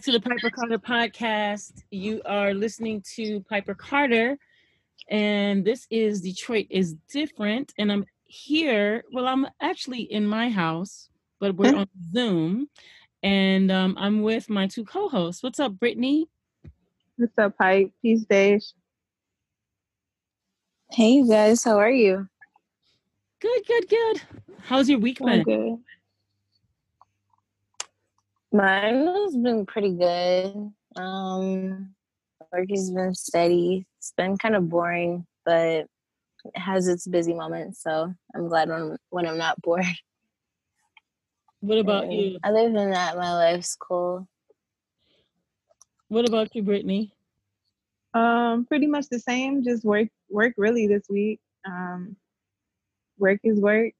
Back to the Piper Carter podcast. You are listening to Piper Carter, and this is Detroit is Different. And I'm here. Well, I'm actually in my house, but we're on Zoom, and um, I'm with my two co-hosts. What's up, Brittany? What's up, Pipe? Peace, Dave. Hey, you guys. How are you? Good, good, good. How's your week been? good. Mine has been pretty good. Um, work has been steady. It's been kind of boring, but it has its busy moments. So I'm glad when when I'm not bored. What about and you? Other than that, my life's cool. What about you, Brittany? Um, pretty much the same. Just work, work really this week. Um, work is work.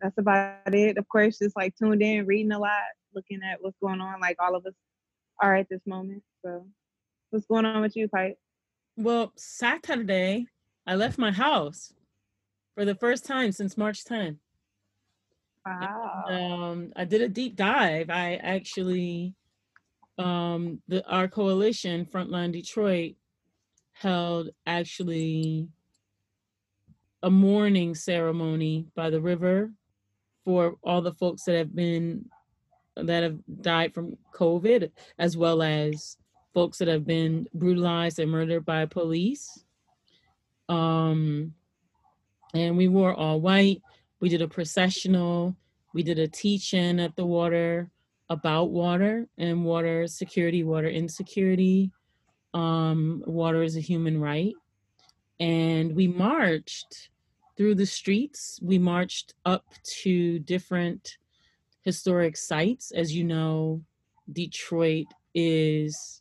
That's about it. Of course, just like tuned in, reading a lot, looking at what's going on, like all of us are at this moment. So, what's going on with you, Pipe? Well, Saturday, I left my house for the first time since March 10. Wow. And, um, I did a deep dive. I actually, um, the our coalition, Frontline Detroit, held actually a mourning ceremony by the river for all the folks that have been that have died from COVID, as well as folks that have been brutalized and murdered by police. Um, and we wore all white. We did a processional. We did a teaching at the water about water and water security, water insecurity. Um, water is a human right. And we marched through the streets. We marched up to different historic sites. As you know, Detroit is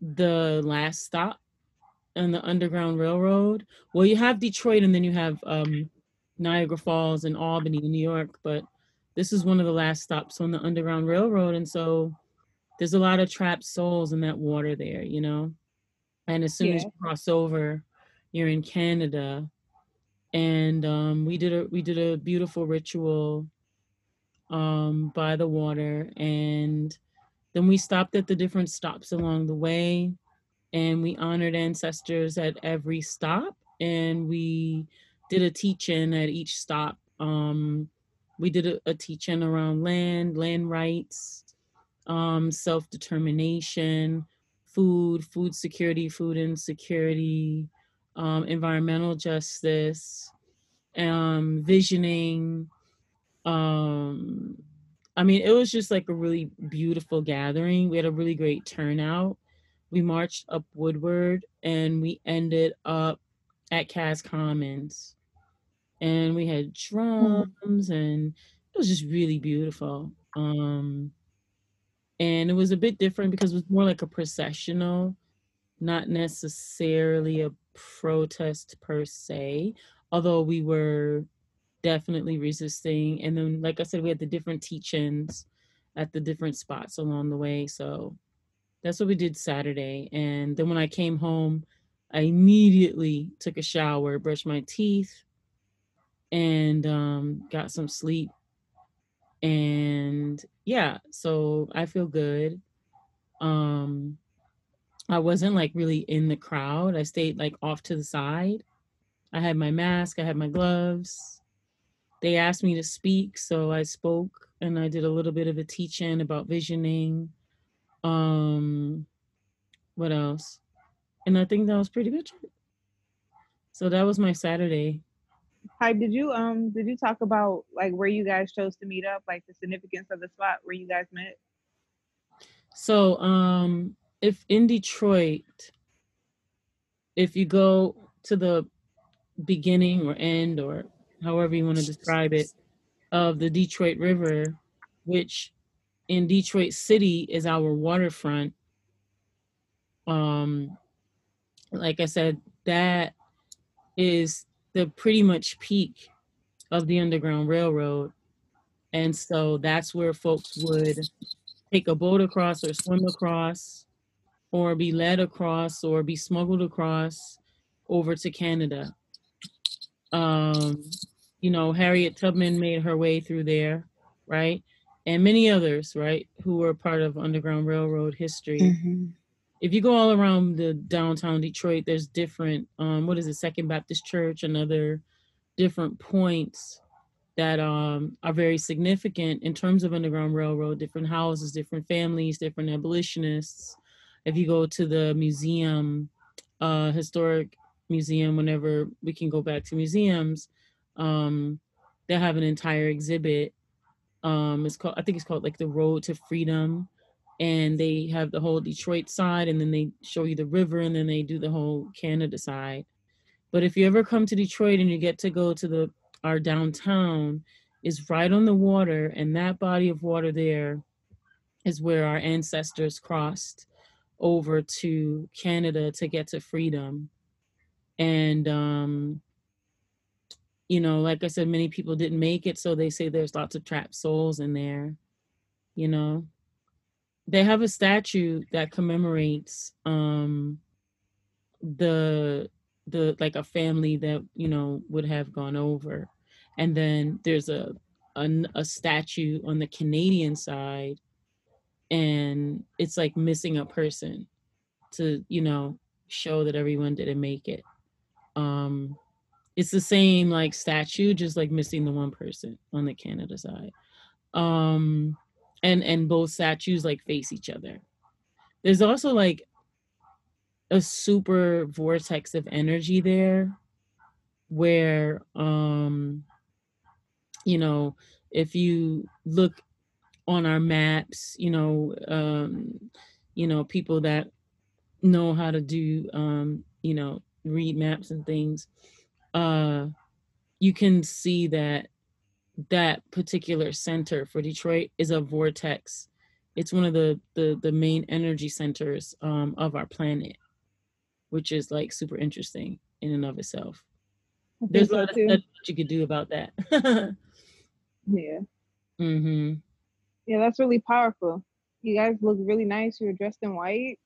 the last stop on the Underground Railroad. Well, you have Detroit and then you have um, Niagara Falls and Albany in New York, but this is one of the last stops on the Underground Railroad. And so there's a lot of trapped souls in that water there, you know? And as soon yeah. as you cross over, you're in Canada. And um, we did a we did a beautiful ritual um, by the water. And then we stopped at the different stops along the way and we honored ancestors at every stop. And we did a teaching at each stop. Um, we did a, a teaching around land, land rights, um, self determination, food, food security, food insecurity, um, environmental justice, um, visioning, um i mean it was just like a really beautiful gathering. We had a really great turnout. We marched up woodward and we ended up at cass commons. And we had drums and it was just really beautiful. Um and it was a bit different because it was more like a processional not necessarily a protest per se although we were definitely resisting. And then, like I said, we had the different teachings at the different spots along the way. So that's what we did Saturday. And then when I came home, I immediately took a shower, brushed my teeth, and um, got some sleep. And yeah, so I feel good. Um, I wasn't like really in the crowd. I stayed like off to the side. I had my mask, I had my gloves, they asked me to speak, so I spoke and I did a little bit of a teaching about visioning. Um, what else? And I think that was pretty much it. So that was my Saturday. Hi, did you um did you talk about like where you guys chose to meet up, like the significance of the spot where you guys met? So, um, if in Detroit, if you go to the beginning or end or however you want to describe it of the Detroit River, which in Detroit City is our waterfront. Um, like I said, that is the pretty much peak of the Underground Railroad. And so that's where folks would take a boat across or swim across or be led across or be smuggled across over to Canada. Um, you know, Harriet Tubman made her way through there, right? And many others, right, who were part of Underground Railroad history. Mm-hmm. If you go all around the downtown Detroit, there's different, um, what is it, Second Baptist Church and other different points that um, are very significant in terms of Underground Railroad, different houses, different families, different abolitionists. If you go to the museum, uh, historic museum, whenever we can go back to museums, um, they have an entire exhibit. Um, it's called, I think it's called like the Road to Freedom. And they have the whole Detroit side, and then they show you the river, and then they do the whole Canada side. But if you ever come to Detroit and you get to go to the our downtown, is right on the water, and that body of water there is where our ancestors crossed over to Canada to get to freedom. And um, you know, like I said, many people didn't make it, so they say there's lots of trapped souls in there. You know, they have a statue that commemorates um, the the like a family that you know would have gone over, and then there's a a, a statue on the Canadian side, and it's like missing a person to you know show that everyone didn't make it. Um, it's the same like statue, just like missing the one person on the Canada side. Um, and and both statues like face each other. There's also like a super vortex of energy there where um you know if you look on our maps you know um you know people that know how to do um you know read maps and things uh you can see that that particular center for Detroit is a vortex. It's one of the the, the main energy centers um, of our planet, which is like super interesting in and of itself. There's a lot of stuff you could do about that. yeah. Mm-hmm. Yeah, that's really powerful. You guys look really nice. You were dressed in white.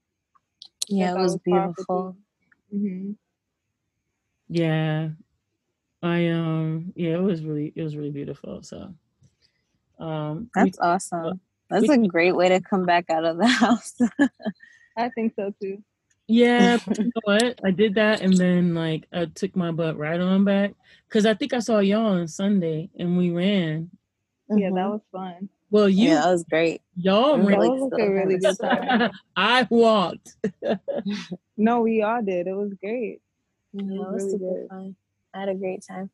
Yeah, it was beautiful. hmm Yeah, I um yeah, it was really it was really beautiful. So um we- That's awesome. That's we- a great way to come back out of the house. I think so too. yeah, you know what? I did that and then like I took my butt right on back because I think I saw y'all on Sunday and we ran. Yeah, that Mhm. was fun. Well, you yeah, that was great. y'all I'm ran. That really was like a really good time. I walked. No, we all did. It was great. Yeah, It it was was really super good. fun. I had a great time.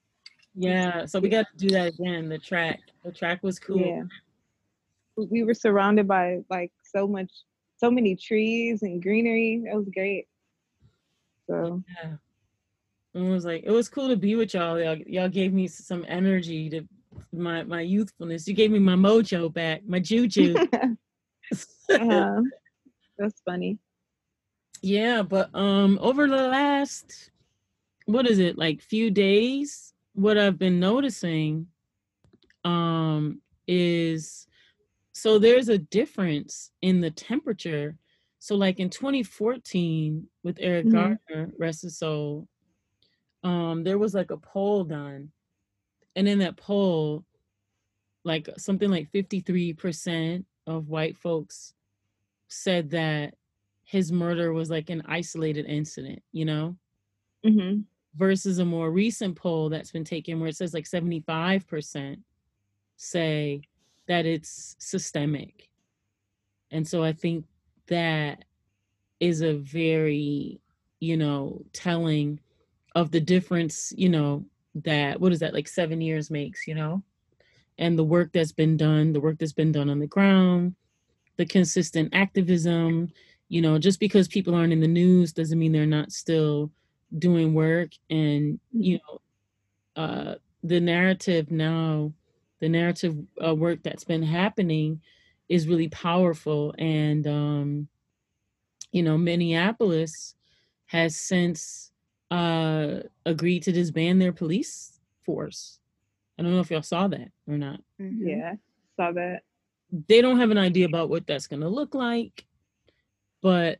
Yeah, so we got to do that again. The track, the track was cool. Yeah. We- We were surrounded by like so much, so many trees and greenery. It was great. So Yeah. It was like it was cool to be with y'all. Y'all, y'all gave me some energy to my my youthfulness. You gave me my mojo back, my juju. uh, that's funny. yeah, but um over the last what is it, like few days, what I've been noticing um is so there's a difference in the temperature. So like in 2014 with Eric Mhm. Gardner, rest his soul, um, there was like a poll done. And in that poll, like something like 53% of white folks said that his murder was like an isolated incident, you know, hmm versus a more recent poll that's been taken where it says like 75% say that it's systemic. And so I think that is a very, you know, telling of the difference, you know, that what is that like seven years makes you know and the work that's been done the work that's been done on the ground the consistent activism you know just because people aren't in the news doesn't mean they're not still doing work and you know uh the narrative now the narrative uh, work that's been happening is really powerful and um you know minneapolis has since uh agreed to disband their police force i don't know if y'all saw that or not Mhm. Yeah, saw that. they don't have an idea about what that's going to look like but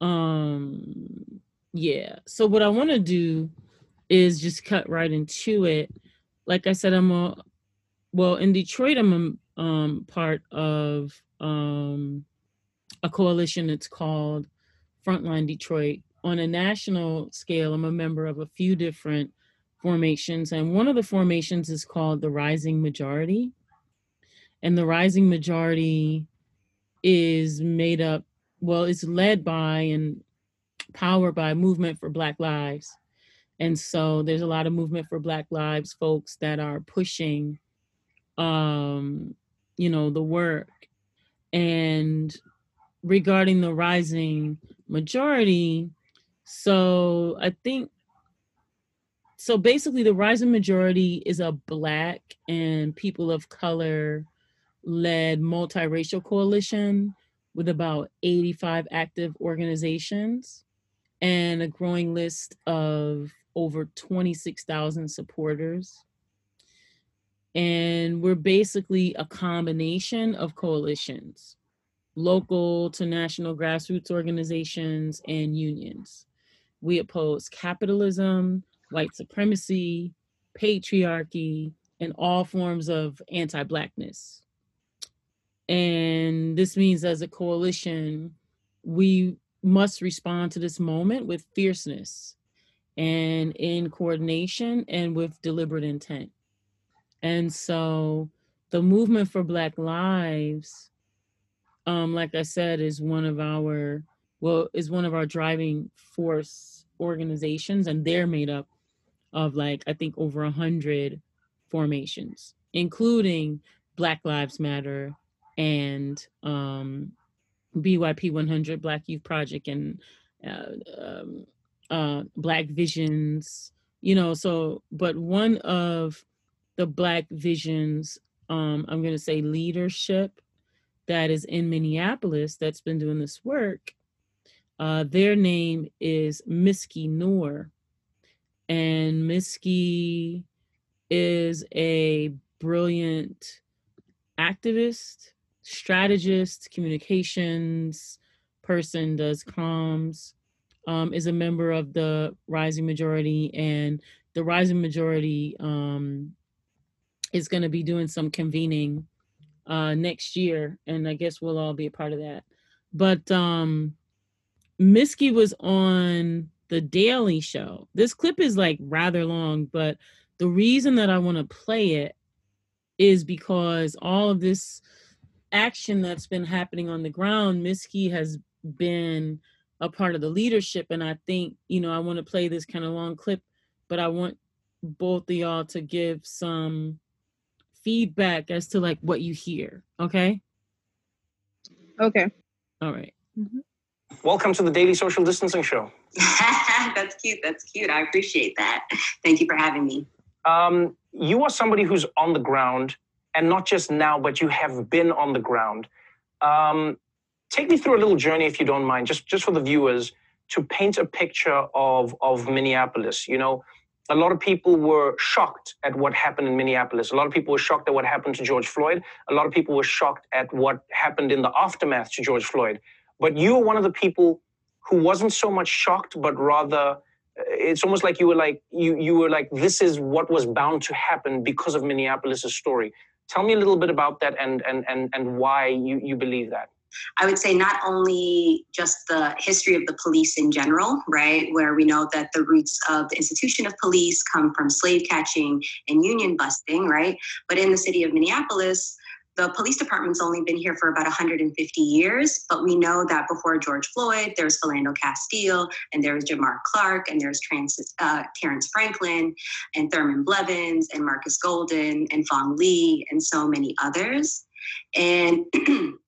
um yeah. So what i want to do is just cut right into it. Like i said i'm a well in detroit i'm a um part of um a coalition It's called frontline detroit. On a national scale i'm a member of a few different formations and one of the formations is called the rising majority. And the rising majority is made up well it's led by and powered by movement for black lives. And so there's a lot of movement for black lives folks that are pushing um you know the work. And regarding the rising majority so i think so basically the rising majority is a black and people of color led multiracial coalition with about 85 active organizations and a growing list of over 26,000 supporters. And we're basically a combination of coalitions, local to national grassroots organizations and unions. We oppose capitalism, white supremacy, patriarchy, and all forms of anti Blackness. And this means as a coalition, we must respond to this moment with fierceness and in coordination and with deliberate intent. And so the movement for Black Lives, um, like I said, is one of our well, is one of our driving force organizations, and they're made up of like I think over a hundred formations, including Black Lives Matter and um, BYP 100 Black Youth Project and uh, um, uh, Black Visions. You know, so but one of the Black Visions, um, I'm going to say leadership that is in Minneapolis that's been doing this work. Uh, their name is Miski Noor and Miski is a brilliant activist, strategist, communications person, does comms, um, is a member of the Rising Majority, and the Rising Majority um, is going to be doing some convening uh, next year, and I guess we'll all be a part of that. But um, was on the Daily Show. This clip is like rather long, but the reason that I want to play it is because all of this action that's been happening on the ground, Miski has been a part of the leadership. And I think, you know, I want to play this kind of long clip, but I want both of y'all to give some feedback as to like what you hear. Okay. Okay. All right. Welcome to the Daily Social Distancing Show. That's cute. That's cute. I appreciate that. Thank you for having me. Um, you are somebody who's on the ground, and not just now, but you have been on the ground. Um, take me through a little journey, if you don't mind, just just for the viewers, to paint a picture of of Minneapolis. You know, a lot of people were shocked at what happened in Minneapolis. A lot of people were shocked at what happened to George Floyd. A lot of people were shocked at what happened in the aftermath to George Floyd. But you were one of the people who wasn't so much shocked, but rather it's almost like you were like you you were like this is what was bound to happen because of Minneapolis's story. Tell me a little bit about that and and and and why you you believe that. I would say not only just the history of the police in general, right, where we know that the roots of the institution of police come from slave catching and union busting, right, but in the city of Minneapolis, the police department's only been here for about 150 years, but we know that before George Floyd, there was Philando Castile, and there was Jamar Clark, and there's Trans- uh, Terrence Franklin, and Thurman Blevins, and Marcus Golden, and Fong Lee, and so many others. And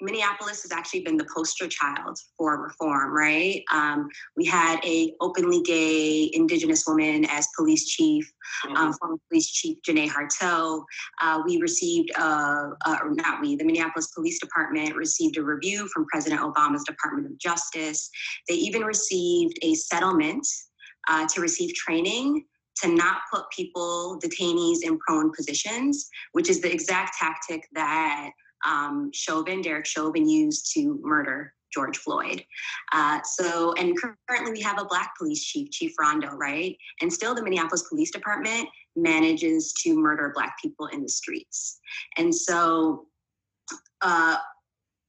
Minneapolis has actually been the poster child for reform, right? Um, we had a openly gay Indigenous woman as police chief, Mm-hmm. um, former police chief Janae Harteau. Uh, we received, uh, uh, or not we, the Minneapolis Police Department received a review from President Obama's Department of Justice. They even received a settlement uh, to receive training to not put people, detainees, in prone positions, which is the exact tactic that um, Chauvin, Derek Chauvin, used to murder George Floyd. Uh, so, and currently we have a black police chief, Chief Rondo, right? And still the Minneapolis Police Department manages to murder black people in the streets. And so, uh,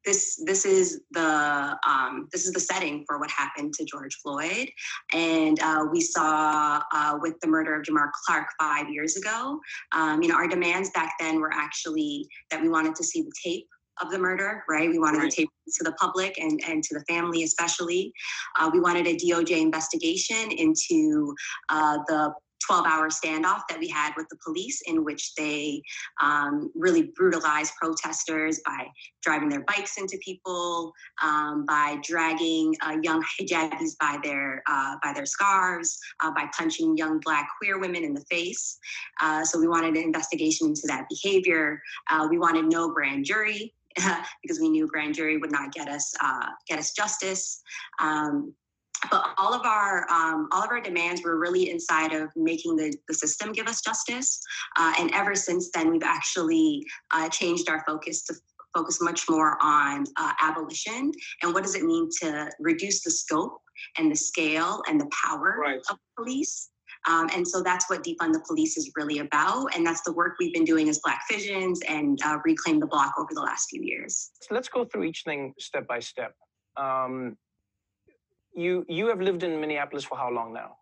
this this is the um, this is the setting for what happened to George Floyd, and uh, we saw uh, with the murder of Jamar Clark five years ago. Um, you know, our demands back then were actually that we wanted to see the tape of the murder, right? We wanted Right. the tape to the public and, and to the family especially. Uh, we wanted a DOJ investigation into uh, the 12 hour standoff that we had with the police, in which they um, really brutalized protesters by driving their bikes into people, um, by dragging uh, young hijabis by their uh, by their scarves, uh, by punching young black queer women in the face. Uh, so we wanted an investigation into that behavior. Uh, we wanted no grand jury because we knew grand jury would not get us uh, get us justice. Um, but all of our um, all of our demands were really inside of making the, the system give us justice. Uh, and ever since then, we've actually uh, changed our focus to focus much more on uh, abolition and what does it mean to reduce the scope and the scale and the power Right. of police. Um, and so that's what defund the police is really about, and that's the work we've been doing as Black Visions and uh, Reclaim the Block over the last few years. So let's go through each thing step by step. Um, you you have lived in Minneapolis for how long now?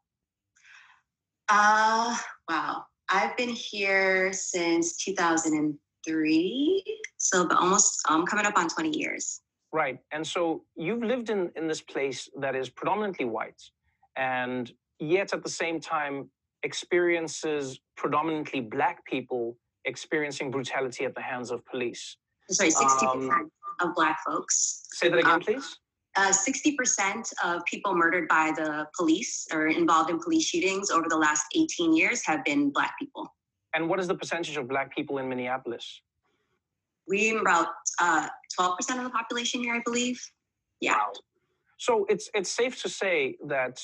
Uh, wow. I've been here since 2003. So almost, I'm coming up on 20 years. Right. And so you've lived in, in this place that is predominantly white and yet at the same time experiences predominantly black people experiencing brutality at the hands of police. Sorry, 60% Um, of Black folks. Say that again, Um, please. Uh, 60% of people murdered by the police or involved in police shootings over the last 18 years have been Black people. And what is the percentage of black people in Minneapolis? We about uh, 12% of the population here, I believe. Yeah. Wow. So it's it's safe to say that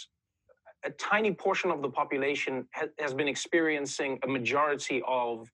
a tiny portion of the population ha- has been experiencing a majority of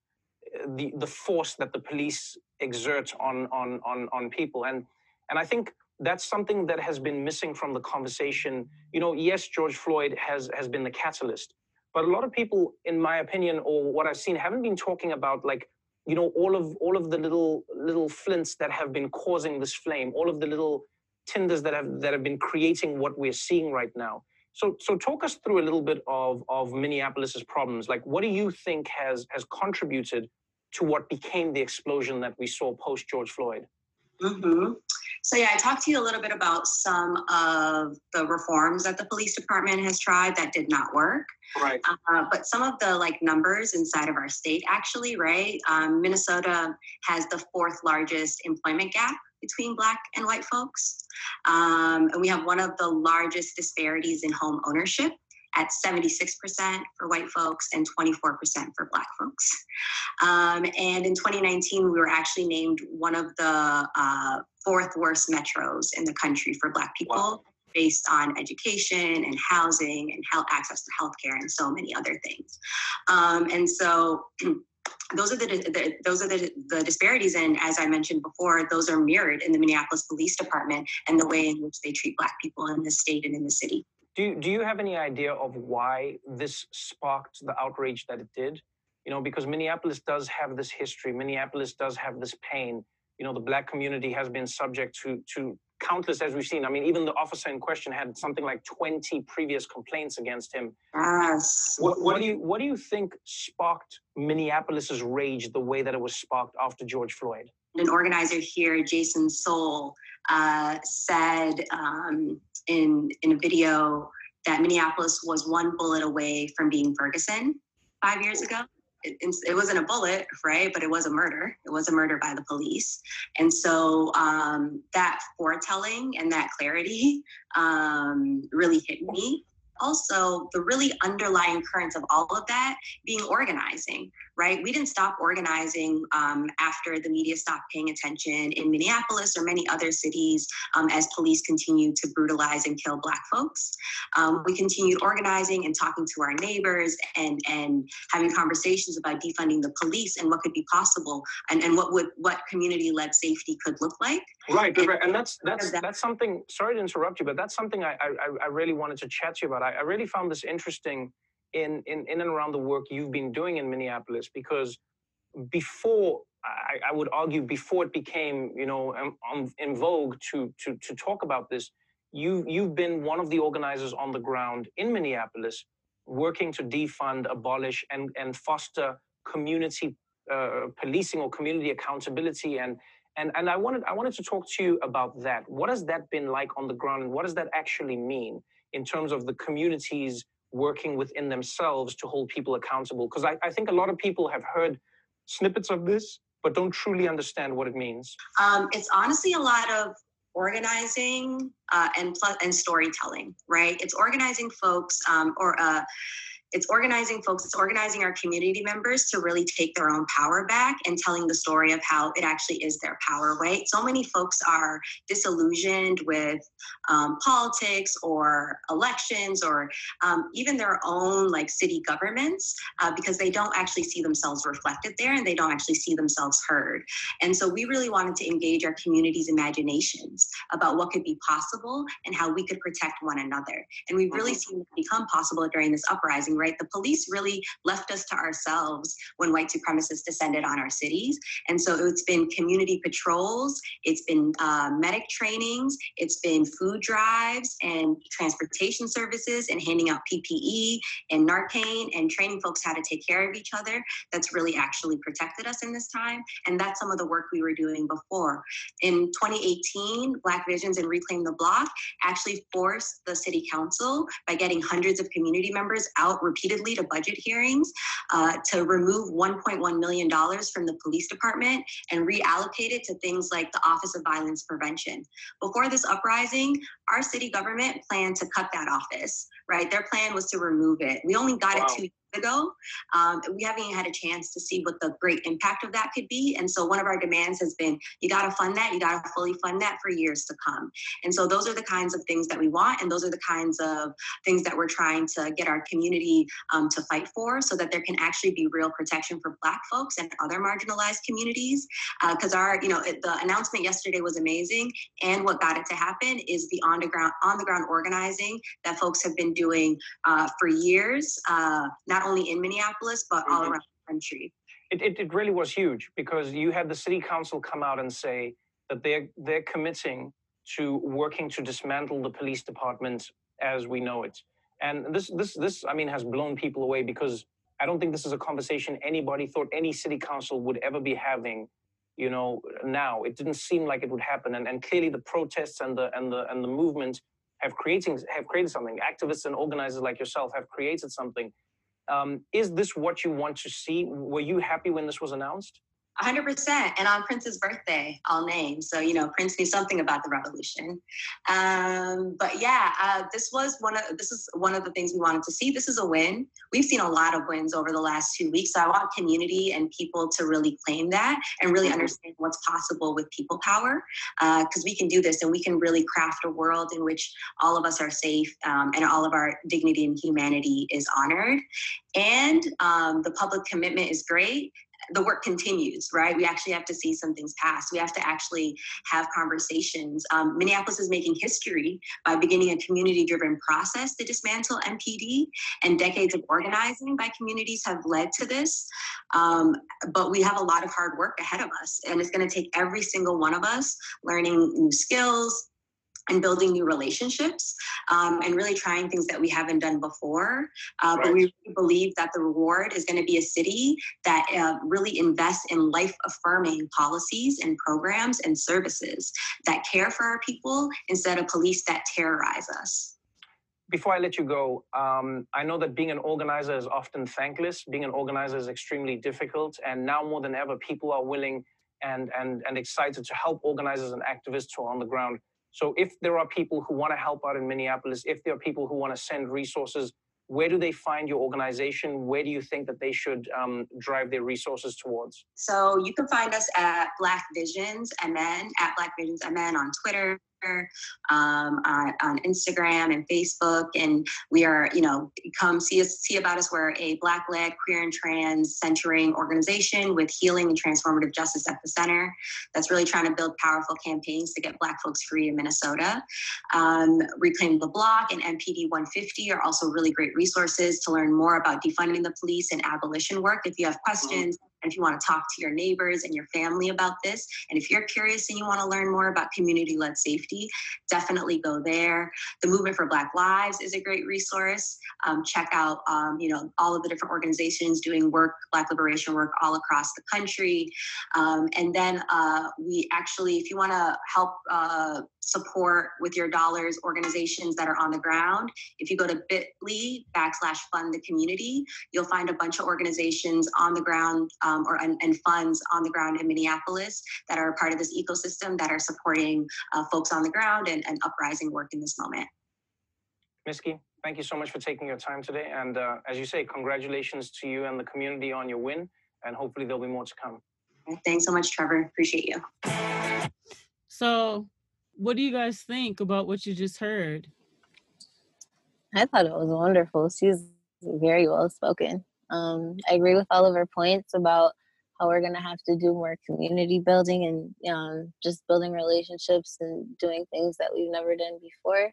uh, the the force that the police exert on on on on people, and and I think that's something that has been missing from the conversation. You know, yes, George Floyd has has been the catalyst, but a lot of people, in my opinion, or what I've seen, haven't been talking about like you know all of all of the little little flints that have been causing this flame, all of the little tinders that have that have been creating what we're seeing right now. So so talk us through a little bit of of Minneapolis's problems. Like what do you think has has contributed to what became the explosion that we saw post George Floyd? hmm So yeah, I talked to you a little bit about some of the reforms that the police department has tried that did not work. Right. Uh, but some of the like numbers inside of our state actually, right? Um, Minnesota has the fourth largest employment gap between Black and white folks, um, and we have one of the largest disparities in home ownership at 76% for white folks and 24% for Black folks. Um, and in 2019, we were actually named one of the uh, fourth worst metros in the country for Black people. Wow. Based on education and housing and health access to healthcare and so many other things, um, and so those are the, the those are the, the disparities. And as I mentioned before, those are mirrored in the Minneapolis Police Department and the way in which they treat Black people in the state and in the city. Do you, do you have any idea of why this sparked the outrage that it did? You know, because Minneapolis does have this history. Minneapolis does have this pain. You know, the black community has been subject to to countless, as we've seen. I mean, even the officer in question had something like 20 previous complaints against him. Yes. What, what do you what do you think sparked Minneapolis's rage the way that it was sparked after George Floyd? An organizer here, Jason Sole, uh, said um, in in a video that Minneapolis was one bullet away from being Ferguson five years ago. It, it, wasn't a bullet, right? But it was a murder. It was a murder by the police. And so um, that foretelling and that clarity um, really hit me also the really underlying currents of all of that being organizing, right? We didn't stop organizing um, after the media stopped paying attention in Minneapolis or many other cities um, as police continued to brutalize and kill Black folks. Um, we continued organizing and talking to our neighbors and, and having conversations about defunding the police and what could be possible and, and what would what community-led safety could look like. Right, and, and that's that's that's something. Sorry to interrupt you, but that's something I I, I really wanted to chat to you about. I, I really found this interesting in, in in and around the work you've been doing in Minneapolis because before I, I would argue before it became you know um, um, in vogue to to to talk about this, you you've been one of the organizers on the ground in Minneapolis, working to defund, abolish, and and foster community uh, policing or community accountability and and, and I wanted I wanted to talk to you about that. What has that been like on the ground, and what does that actually mean in terms of the communities working within themselves to hold people accountable? Because I, I think a lot of people have heard snippets of this, but don't truly understand what it means. Um, it's honestly a lot of organizing uh, and plus and storytelling, right? It's organizing folks um, or uh, it's organizing folks, it's organizing our community members to really take their own power back and telling the story of how it actually is their power, right? So many folks are disillusioned with um, politics or elections or um, even their own like city governments uh, because they don't actually see themselves reflected there and they don't actually see themselves heard. And so we really wanted to engage our community's imaginations about what could be possible and how we could protect one another. And we've really mm-hmm. seen it become possible during this uprising right? The police really left us to ourselves when white supremacists descended on our cities. And so it's been community patrols, it's been uh, medic trainings, it's been food drives and transportation services and handing out PPE and Narcan and training folks how to take care of each other. That's really actually protected us in this time. And that's some of the work we were doing before. In 2018, Black Visions and Reclaim the Block actually forced the city council by getting hundreds of community members out repeatedly to budget hearings uh, to remove $1.1 million from the police department and reallocate it to things like the Office of Violence Prevention. Before this uprising, our city government planned to cut that office, right? Their plan was to remove it. We only got wow. it two ago. Um, we haven't even had a chance to see what the great impact of that could be. And so one of our demands has been you got to fund that, you got to fully fund that for years to come. And so those are the kinds of things that we want. And those are the kinds of things that we're trying to get our community um, to fight for so that there can actually be real protection for Black folks and other marginalized communities. Because uh, our, you know, the announcement yesterday was amazing. And what got it to happen is the on the ground, on the ground organizing that folks have been doing uh, for years, uh, not not only in Minneapolis, but all mm-hmm. around the country. It, it, it really was huge because you had the city council come out and say that they're, they're committing to working to dismantle the police department as we know it. And this, this, this, I mean, has blown people away because I don't think this is a conversation anybody thought any city council would ever be having. You know, now it didn't seem like it would happen, and, and clearly the protests and the and the and the movement have creating have created something. Activists and organizers like yourself have created something um, is this what you want to see? Were you happy when this was announced? 100% and on prince's birthday i'll name. So you know prince knew something about the revolution. Um, but yeah uh, this was one of this is one of the things we wanted to see. This is a win. We've seen a lot of wins over the last two weeks. So i want community and people to really claim that and really mm-hmm. understand what's possible with people power because uh, we can do this and we can really craft a world in which all of us are safe um, and all of our dignity and humanity is honored. And um, the public commitment is great the work continues, right? We actually have to see some things pass. We have to actually have conversations. Um, Minneapolis is making history by beginning a community driven process to dismantle MPD, and decades of organizing by communities have led to this. Um, but we have a lot of hard work ahead of us, and it's going to take every single one of us learning new skills, and building new relationships um, and really trying things that we haven't done before. Uh, right. But we believe that the reward is going to be a city that uh, really invests in life affirming policies and programs and services that care for our people instead of police that terrorize us before I let you go, um, I know that being an organizer is often thankless. Being an organizer is extremely difficult, and now more than ever, people are willing and and and excited to help organizers and activists who are on the ground. So, if there are people who want to help out in Minneapolis, if there are people who want to send resources, where do they find your organization? Where do you think that they should um, drive their resources towards? So, you can find us at Black Visions MN at Black Visions MN on Twitter um, on, on, Instagram and Facebook. And we are, you know, come see us, see about us. We're a Black led, queer and trans centering organization with healing and transformative justice at the center that's really trying to build powerful campaigns to get Black folks free in Minnesota. Um, Reclaim the Block and MPD 150 are also really great resources to learn more about defunding the police and abolition work. If you have questions, and if you want to talk to your neighbors and your family about this, and if you're curious and you want to learn more about community led safety, definitely go there. The Movement for Black Lives is a great resource. Um, check out, um, you know, all of the different organizations doing work, Black liberation work all across the country. Um, and then uh, we actually, if you want to help uh, support with your dollars organizations that are on the ground, if you go to bit.ly backslash fund the community, you'll find a bunch of organizations on the ground um, or and, and, funds on the ground in Minneapolis that are part of this ecosystem that are supporting uh, folks on the ground and, and uprising work in this moment. Miski, thank you so much for taking your time today. And uh, as you say, congratulations to you and the community on your win. And hopefully there'll be more to come. Thanks so much, Trevor. Appreciate you. So, what do you guys think about what you just heard? I thought it was wonderful. She's very well spoken. Um, I agree with all of her points about how we're going to have to do more community building and um, just building relationships and doing things that we've never done before.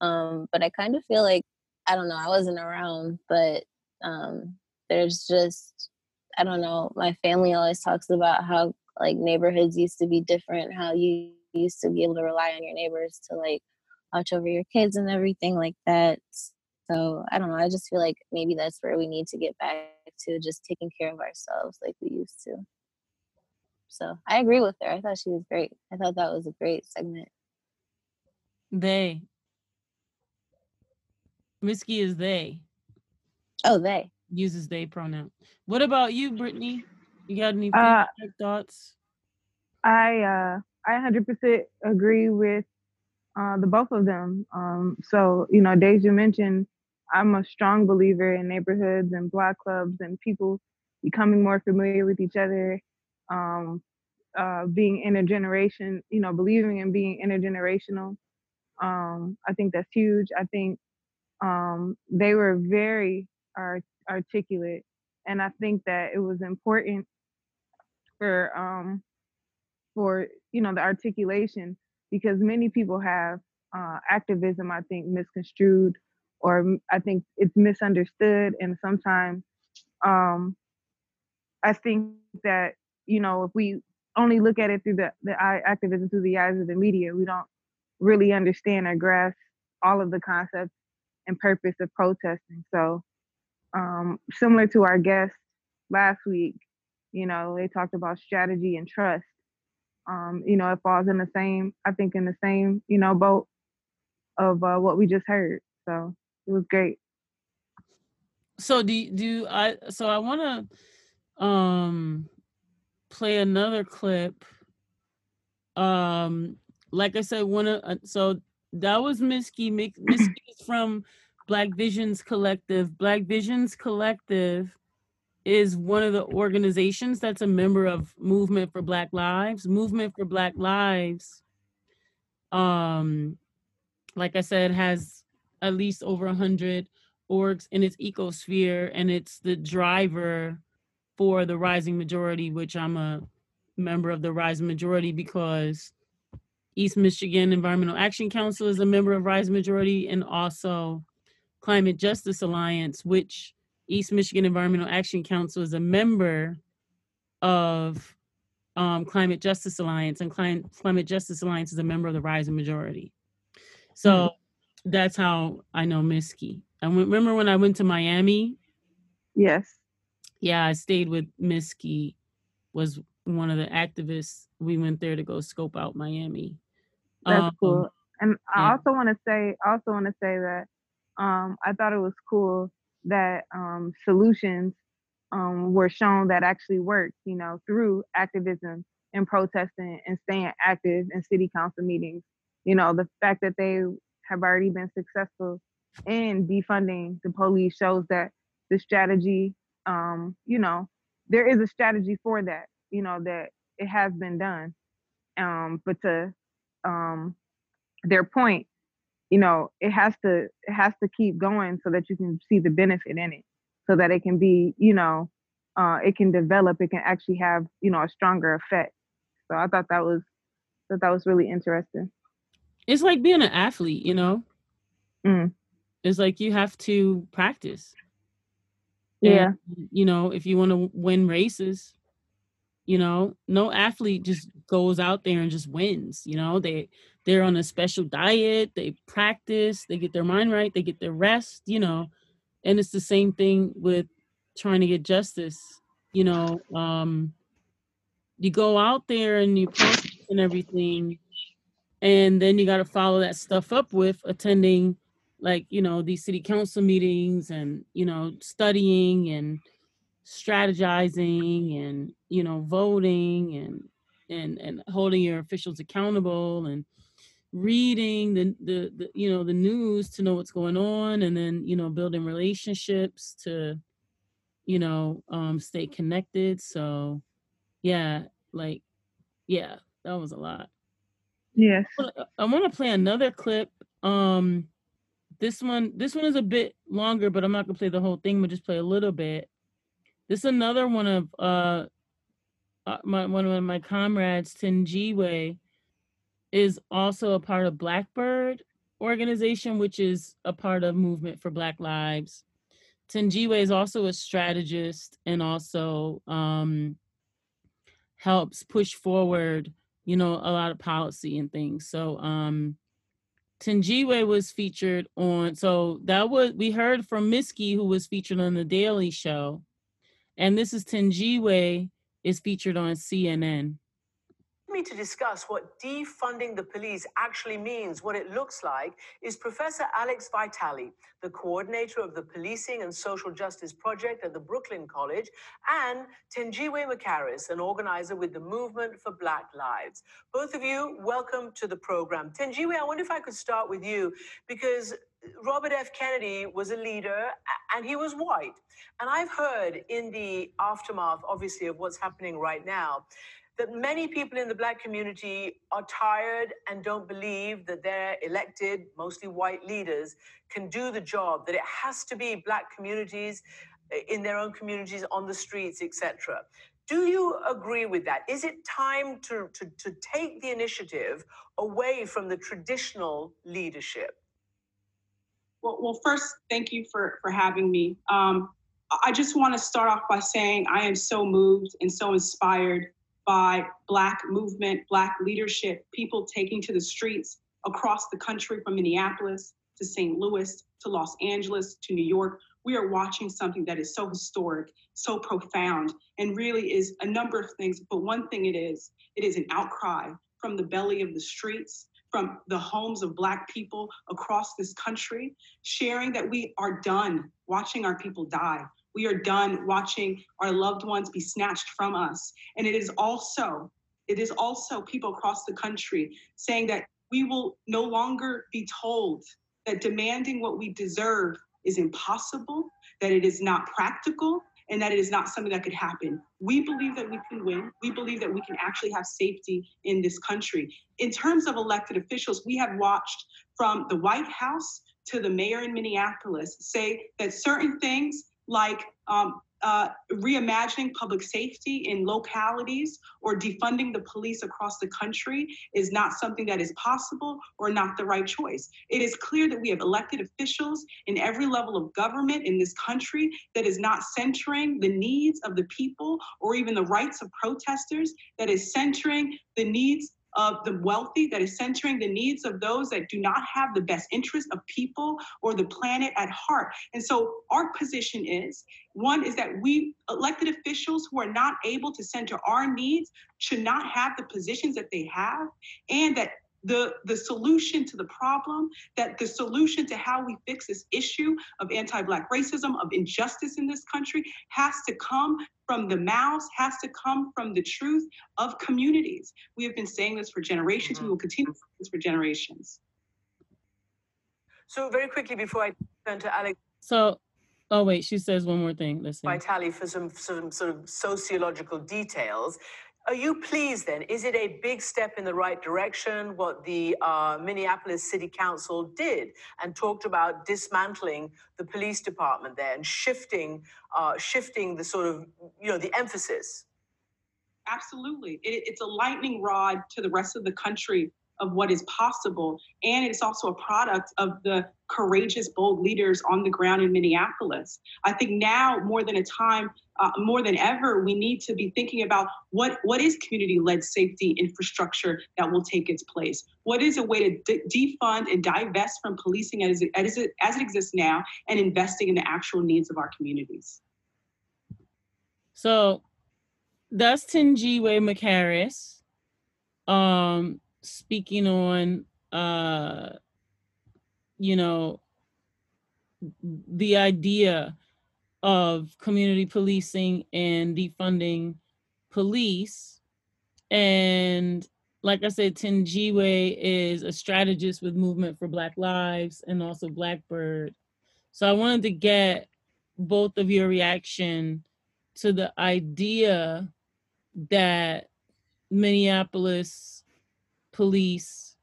Um, but I kind of feel like, I don't know, I wasn't around, but um, there's just, I don't know, my family always talks about how like neighborhoods used to be different, how you used to be able to rely on your neighbors to like watch over your kids and everything like that. So I don't know. I just feel like maybe that's where we need to get back to just taking care of ourselves like we used to. So I agree with her. I thought she was great. I thought that was a great segment. They. Miski is they. Oh, they. Uses they pronoun. What about you, Brittany? You got any uh, thoughts? I uh I 100% agree with uh, the both of them. Um, so you know, Deja mentioned I'm a strong believer in neighborhoods and block clubs and people becoming more familiar with each other, um, uh, being intergeneration, you know, believing in being intergenerational. Um, I think that's huge. I think um, they were very art- articulate, and I think that it was important for um, for you know the articulation because many people have uh, activism. I think misconstrued or I think it's misunderstood. And sometimes um, I think that, you know, if we only look at it through the, the eye, activism through the eyes of the media, we don't really understand or grasp all of the concepts and purpose of protesting. So, um, similar to our guest last week, you know, they talked about strategy and trust. Um, you know, it falls in the same, I think, in the same, you know, boat of uh, what we just heard. So it was great. So do do I? So I want to um play another clip. Um, like I said, one of uh, so that was Miski. Miski is from Black Visions Collective. Black Visions Collective is one of the organizations that's a member of Movement for Black Lives. Movement for Black Lives, um, like I said, has at least over 100 orgs in its ecosphere and it's the driver for the rising majority which i'm a member of the rising majority because east michigan environmental action council is a member of rising majority and also climate justice alliance which east michigan environmental action council is a member of um, climate justice alliance and climate, climate justice alliance is a member of the rising majority. So that's how I know Miski. I remember when I went to Miami. Yes. Yeah, I stayed with Miski. Was one of the activists. We went there to go scope out Miami. That's Um, cool. And I yeah. also want to say, also want to say that um, I thought it was cool that um, solutions um, were shown that actually worked. You know, through activism and protesting and staying active in city council meetings. You know, the fact that they have already been successful in defunding the police shows that the strategy, um, you know, there is a strategy for that. You know, that it has been done. Um, but to um, their point, you know, it has to it has to keep going so that you can see the benefit in it, so that it can be, you know, uh, it can develop, it can actually have, you know, a stronger effect. So I thought that was thought that was really interesting. It's like being an athlete, you know. Mm. It's like you have to practice. Yeah. And, you know, if you want to win races, you know, no athlete just goes out there and just wins. You know, they they're on a special diet, they practice, they get their mind right, they get their rest, you know. And it's the same thing with trying to get justice. You know, um you go out there and you practice and everything, and then you got to follow that stuff up with attending like you know these city council meetings and you know studying and strategizing and you know voting and and and holding your officials accountable and reading the, the the you know the news to know what's going on and then you know building relationships to you know um stay connected. So yeah like yeah that was a lot Yes. I want to play another clip. Um, this one, this one is a bit longer, but I'm not gonna play the whole thing. But just play a little bit. This is another one of uh, uh my one of my comrades, Thenjiwe, is also a part of Blackbird organization, which is a part of Movement for Black Lives. Thenjiwe is also a strategist and also um, helps push forward you know, a lot of policy and things. So um Thenjiwe was featured on so that was we heard from Miski who was featured on the Daily Show. And this is Thenjiwe is featured on CNN. Me to discuss what defunding the police actually means, what it looks like, is Professor Alex Vitale, the coordinator of the Policing and Social Justice Project at the Brooklyn College, and Thenjiwe McHarris, an organizer with the Movement for Black Lives. Both of you, welcome to the program. Thenjiwe, I wonder if I could start with you because Robert F. Kennedy was a leader and he was white. And I've heard in the aftermath, obviously, of what's happening right now, that many people in the black community are tired and don't believe that their elected, mostly white leaders can do the job, that it has to be black communities uh, in their own communities, on the streets, etc. Do you agree with that? Is it time to, to, to take the initiative away from the traditional leadership? Well, well, first, thank you for for having me. Um, I just want to start off by saying I am so moved and so inspired by Black movement, Black leadership, people taking to the streets across the country from Minneapolis to St. Louis to Los Angeles to New York. We are watching something that is so historic, so profound, and really is a number of things. But one thing it is, it is an outcry from the belly of the streets, from the homes of Black people across this country, sharing that we are done watching our people die. We are done watching our loved ones be snatched from us. And it is also, it is also people across the country saying that we will no longer be told that demanding what we deserve is impossible, that it is not practical, and that it is not something that could happen. We believe that we can win. We believe that we can actually have safety in this country. In terms of elected officials, we have watched from the White House to the mayor in Minneapolis say that certain things like um, uh, reimagining public safety in localities or defunding the police across the country is not something that is possible or not the right choice. It is clear that we have elected officials in every level of government in this country that is not centering the needs of the people or even the rights of protesters, that is centering the needs of the wealthy, that is centering the needs of those that do not have the best interest of people or the planet at heart. And so our position is one is that we elected officials who are not able to center our needs should not have the positions that they have, and that the, the solution to the problem, that the solution to how we fix this issue of anti Black racism, of injustice in this country, has to come from the mouths, has to come from the truth of communities. We have been saying this for generations. Mm-hmm. We will continue to say this for generations. So, very quickly before I turn to Alex. So, Oh wait, she says one more thing. Listen. Vitale for some, some sort of sociological details. Are you pleased then? Is it a big step in the right direction what the uh, Minneapolis City Council did and talked about dismantling the police department there and shifting, uh, shifting the sort of, you know, the emphasis? Absolutely. It, it's a lightning rod to the rest of the country of what is possible. And it's also a product of the courageous, bold leaders on the ground in Minneapolis. I think now more than a time, uh, more than ever, we need to be thinking about what, what is community-led safety infrastructure that will take its place? What is a way to de- defund and divest from policing as it, as, it, as it exists now and investing in the actual needs of our communities? So that's Thenjiwe McHarris. Um, speaking on uh you know the idea of community policing and defunding police and like I said, Thenjiwe is a strategist with Movement for Black Lives and also Blackbird. So I wanted to get both of your reaction to the idea that Minneapolis police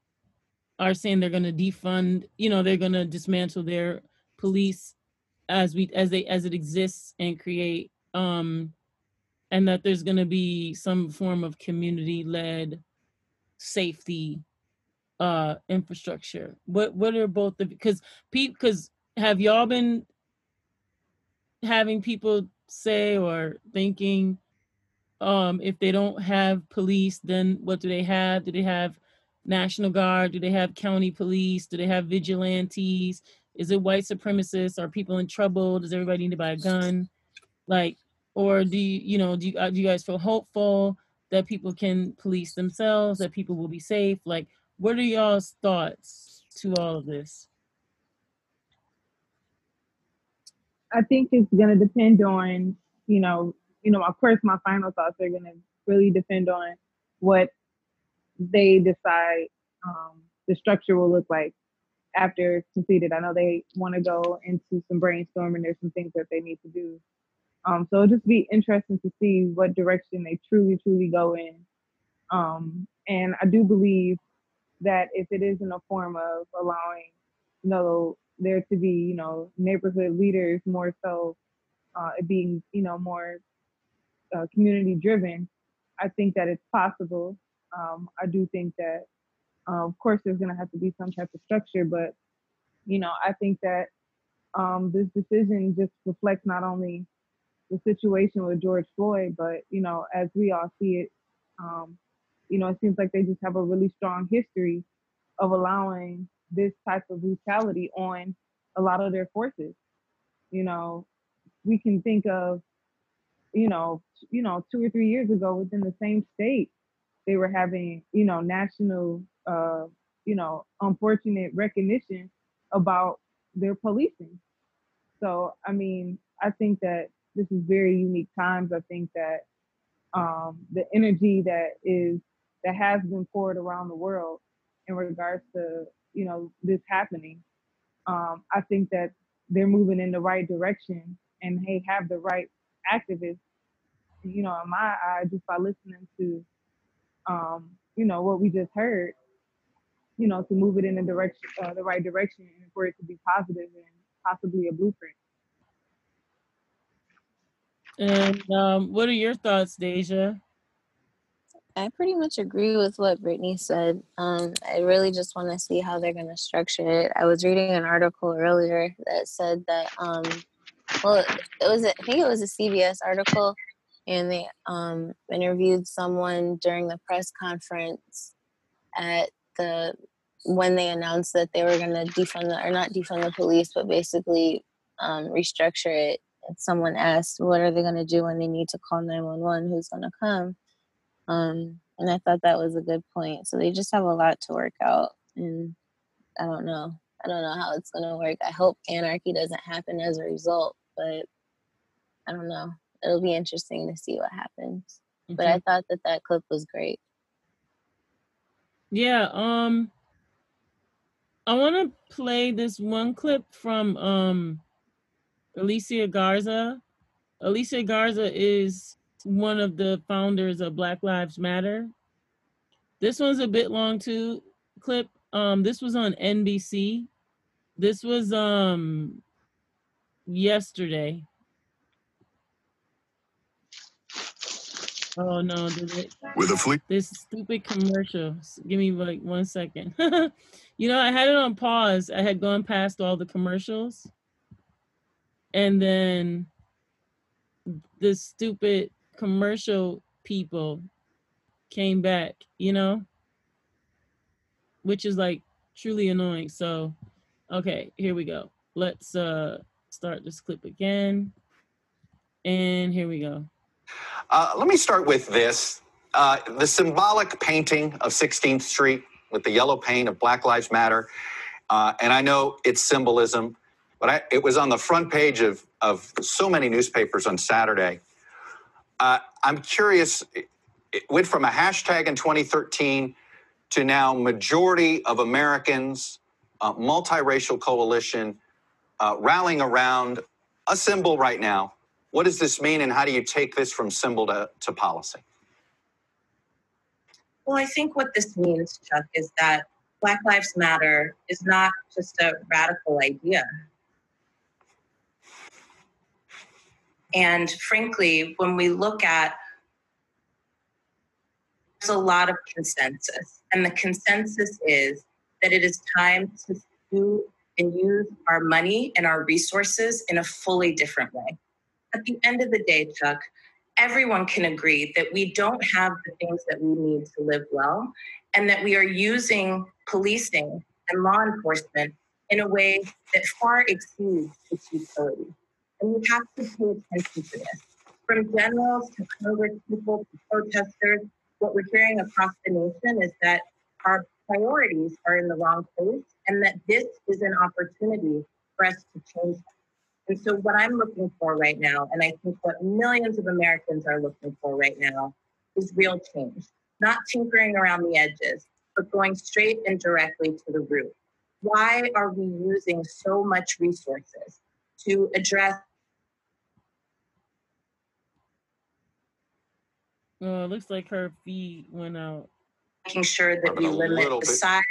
are saying they're going to defund you know they're going to dismantle their police as we as they as it exists and create um and that there's going to be some form of community led safety uh infrastructure what what are both because people because have y'all been having people say or thinking um, if they don't have police, then what do they have? Do they have National Guard? Do they have county police? Do they have vigilantes? Is it white supremacists? Are people in trouble? Does everybody need to buy a gun? Like, or do you, you know, do you, uh, do you guys feel hopeful that people can police themselves, that people will be safe? Like, what are y'all's thoughts to all of this? I think it's to depend on, you know, you know, of course, my final thoughts are to really depend on what they decide um, the structure will look like after it's completed. I know they want to go into some brainstorming. There's some things that they need to do. Um, so it'll just be interesting to see what direction they truly, truly go in. Um, and I do believe that if it is in a form of allowing, you know, there to be, you know, neighborhood leaders more so, uh, it being, you know, more uh, community driven, I think that it's possible. Um, I do think that, uh, of course, there's going to have to be some type of structure, but you know, I think that um, this decision just reflects not only the situation with George Floyd, but you know, as we all see it, um, you know, it seems like they just have a really strong history of allowing this type of brutality on a lot of their forces. You know, we can think of you know, you know, two or three years ago within the same state, they were having, you know, national, uh, you know, unfortunate recognition about their policing. So, I mean, I think that this is very unique times. I think that um, the energy that is that has been poured around the world in regards to you know this happening, um, I think that they're moving in the right direction and they have the right activists, you know, in my eye, just by listening to, um, you know, what we just heard, you know, to move it in the direction, uh, the right direction, and for it to be positive and possibly a blueprint. And um, what are your thoughts, Deja? I pretty much agree with what Brittany said. Um, I really just want to see how they're going to structure it. I was reading an article earlier that said that um, well, it was a, I think it was a CBS article, and they um, interviewed someone during the press conference at the when they announced that they were going to defund the, or not defund the police, but basically um, restructure it. And someone asked, "What are they going to do when they need to call nine one one? Who's going to come?" Um, and I thought that was a good point. So they just have a lot to work out, and I don't know. I don't know how it's going to work. I hope anarchy doesn't happen as a result, but I don't know. It'll be interesting to see what happens. Mm-hmm. But I thought that that clip was great. Yeah, um I want to play this one clip from um Alicia Garza. Alicia Garza is one of the founders of Black Lives Matter. This one's a bit long too. Clip. Um, this was on NBC. This was um yesterday. Oh no, did it with a fleet this stupid commercial. Give me like one second. you know, I had it on pause. I had gone past all the commercials. And then the stupid commercial people came back, you know, which is like truly annoying. So, okay, here we go. Let's uh start this clip again. And here we go. Uh, let me start with this. Uh, the symbolic painting of 16th Street with the yellow paint of Black Lives Matter. Uh, and I know it's symbolism, but I, it was on the front page of, of so many newspapers on Saturday. Uh, I'm curious, it went from a hashtag in 2013 to now majority of Americans, multiracial coalition, uh, rallying around a symbol right now. What does this mean, and how do you take this from symbol to, to policy? Well, I think what this means, Chuck, is that Black Lives Matter is not just a radical idea. And frankly, when we look at there's a lot of consensus, and the consensus is that it is time to do and use our money and our resources in a fully different way. At the end of the day, Chuck, everyone can agree that we don't have the things that we need to live well, and that we are using policing and law enforcement in a way that far exceeds its utility. And we have to pay attention to this. From generals to Congress people to protesters, what we're hearing across the nation is that our priorities are in the wrong place and that this is an opportunity for us to change that. And so, what I'm looking for right now, and I think what millions of Americans are looking for right now, is real change, not tinkering around the edges, but going straight and directly to the root. Why are we using so much resources to address? Oh, it looks like her feed went out. Making sure that we limit the size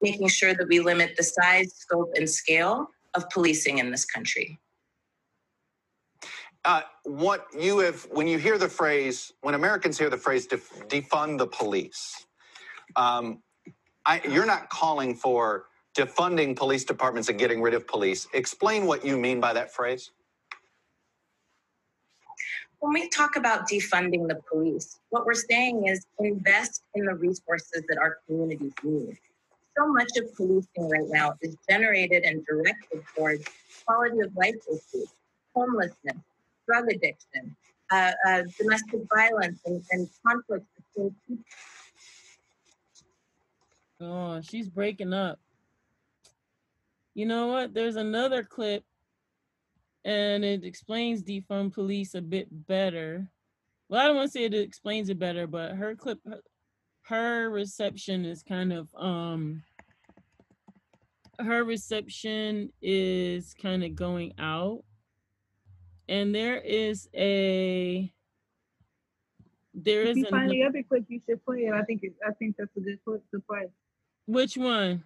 making sure that we limit the size, scope, and scale of policing in this country. Uh, what you have, when you hear the phrase, when Americans hear the phrase def- defund the police, um, I, you're not calling for defunding police departments and getting rid of police. Explain what you mean by that phrase. When we talk about defunding the police, what we're saying is invest in the resources that our communities need so much of policing right now is generated and directed towards quality of life issues, homelessness, drug addiction, uh, uh, domestic violence, and, and conflicts between people. Oh, she's breaking up. You know what? There's another clip, and it explains defund police a bit better. Well, I don't want to say it explains it better, but her clip, her reception is kind of um her reception is kind of going out. And there is a there if is you find the other clip you should play it. I think it, i think that's a good clip to play. Which one?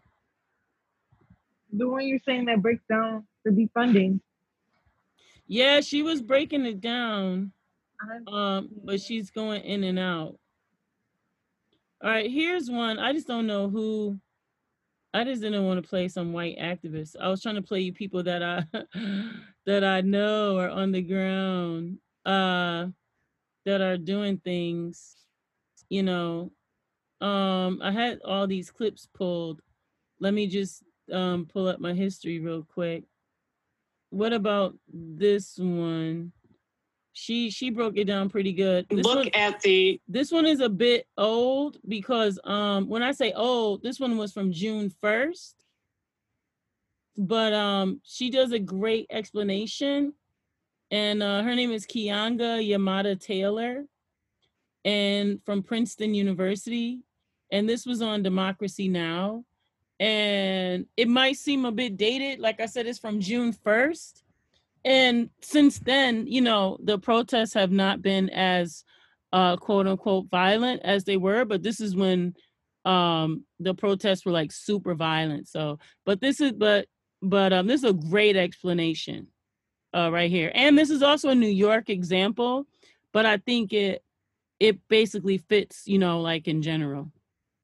The one you're saying that breaks down the defunding. Yeah she was breaking it down um but she's going in and out all right, here's one. I just don't know who. I just didn't want to play some white activists. I was trying to play you people that I that I know are on the ground, uh, that are doing things. you know, um, I had all these clips pulled. Let me just um pull up my history real quick. What about this one? She she broke it down pretty good. This Look one, at the this one is a bit old because um when I say old, this one was from June 1st. But um she does a great explanation. And uh, her name is Kianga Yamada Taylor and from Princeton University. And this was on Democracy Now! And it might seem a bit dated. Like I said, it's from June 1st. And since then, you know, the protests have not been as uh, quote unquote violent as they were, but this is when um the protests were like super violent. So, but this is but but um this is a great explanation uh right here. And this is also a New York example, but I think it it basically fits, you know, like in general.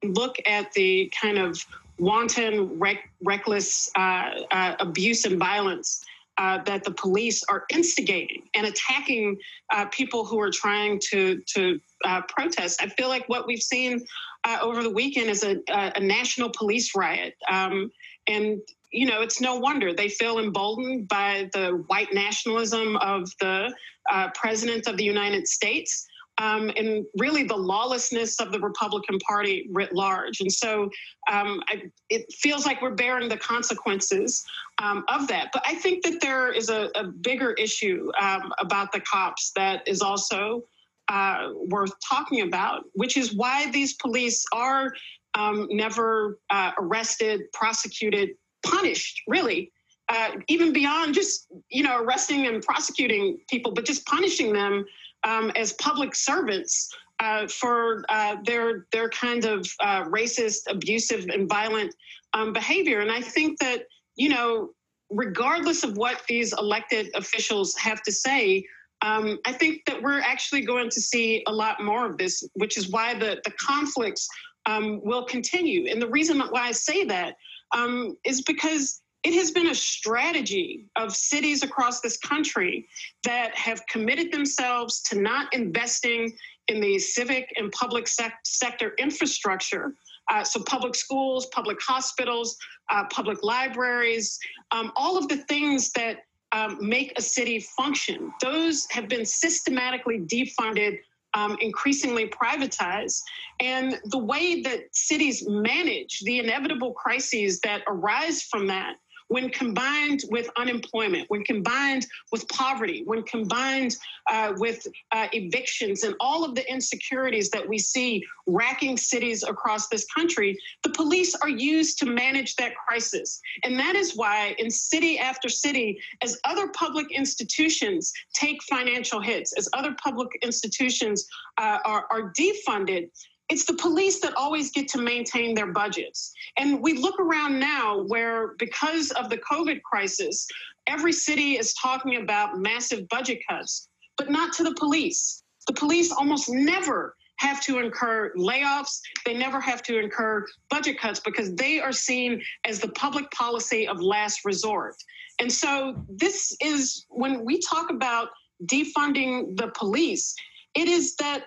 look at the kind of wanton, rec- reckless uh, uh, abuse and violence uh, that the police are instigating and attacking uh, people who are trying to to uh, protest. I feel like what we've seen uh, over the weekend is a, a, national police riot, um, and you know it's no wonder they feel emboldened by the white nationalism of the uh, president of the United States um, and really the lawlessness of the Republican Party writ large. And so um, I, it feels like we're bearing the consequences um, of that. But I think that there is a, a bigger issue um, about the cops that is also uh, worth talking about, which is why these police are um, never uh, arrested, prosecuted, punished, really. Uh, even beyond just you know arresting and prosecuting people, but just punishing them um, as public servants uh, for uh, their their kind of uh, racist, abusive, and violent um, behavior. And I think that you know, regardless of what these elected officials have to say, um, I think that we're actually going to see a lot more of this, which is why the the conflicts um, will continue. And the reason why I say that um, is because it has been a strategy of cities across this country that have committed themselves to not investing in the civic and public sec- sector infrastructure. Uh, so, public schools, public hospitals, uh, public libraries, um, all of the things that um, make a city function, those have been systematically defunded um, increasingly privatized. And the way that cities manage the inevitable crises that arise from that when combined with unemployment, when combined with poverty, when combined uh, with uh, evictions and all of the insecurities that we see racking cities across this country, the police are used to manage that crisis. And that is why, in city after city, as other public institutions take financial hits, as other public institutions uh, are, are defunded, it's the police that always get to maintain their budgets. And we look around now where, because of the COVID crisis, every city is talking about massive budget cuts, but not to the police. The police almost never have to incur layoffs. They never have to incur budget cuts because they are seen as the public policy of last resort. And so, this is when we talk about defunding the police, it is that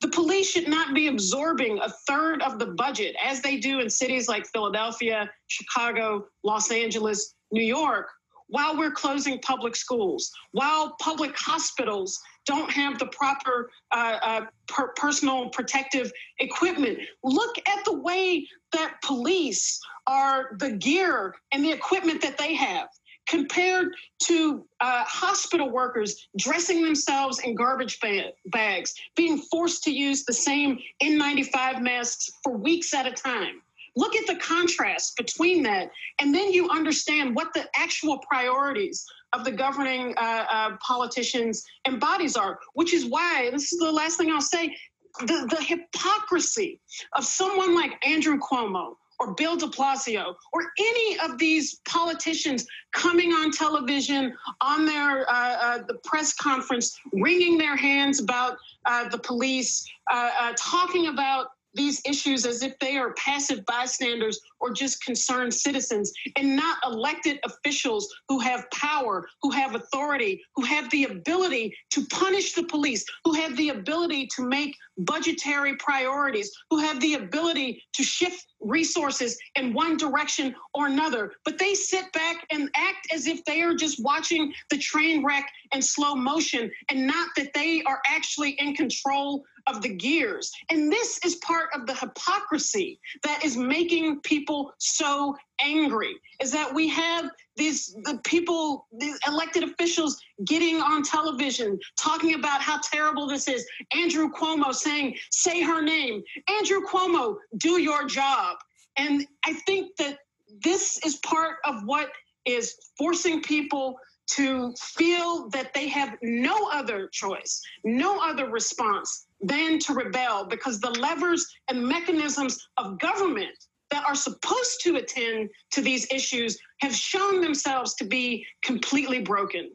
the police should not be absorbing a third of the budget as they do in cities like Philadelphia, Chicago, Los Angeles, New York, while we're closing public schools, while public hospitals don't have the proper uh, uh, per- personal protective equipment. Look at the way that police are the gear and the equipment that they have compared to uh, hospital workers dressing themselves in garbage ba- bags, being forced to use the same N95 masks for weeks at a time. Look at the contrast between that, and then you understand what the actual priorities of the governing uh, uh, politicians and bodies are, which is why, this is the last thing I'll say, the, the hypocrisy of someone like Andrew Cuomo, or Bill de Blasio or any of these politicians coming on television on their uh, uh, the press conference, wringing their hands about uh, the police, uh, uh, talking about these issues as if they are passive bystanders or just concerned citizens and not elected officials who have power, who have authority, who have the ability to punish the police, who have the ability to make budgetary priorities, who have the ability to shift resources in one direction or another. But they sit back and act as if they are just watching the train wreck in slow motion and not that they are actually in control of the gears. And this is part of the hypocrisy that is making people so angry is that we have these the people these elected officials getting on television talking about how terrible this is. Andrew cuomo saying say her name. Andrew cuomo do your job. And i think that this is part of what is forcing people to feel that they have no other choice, no other response than to rebel because the levers and mechanisms of government that are supposed to attend to these issues have shown themselves to be completely broken.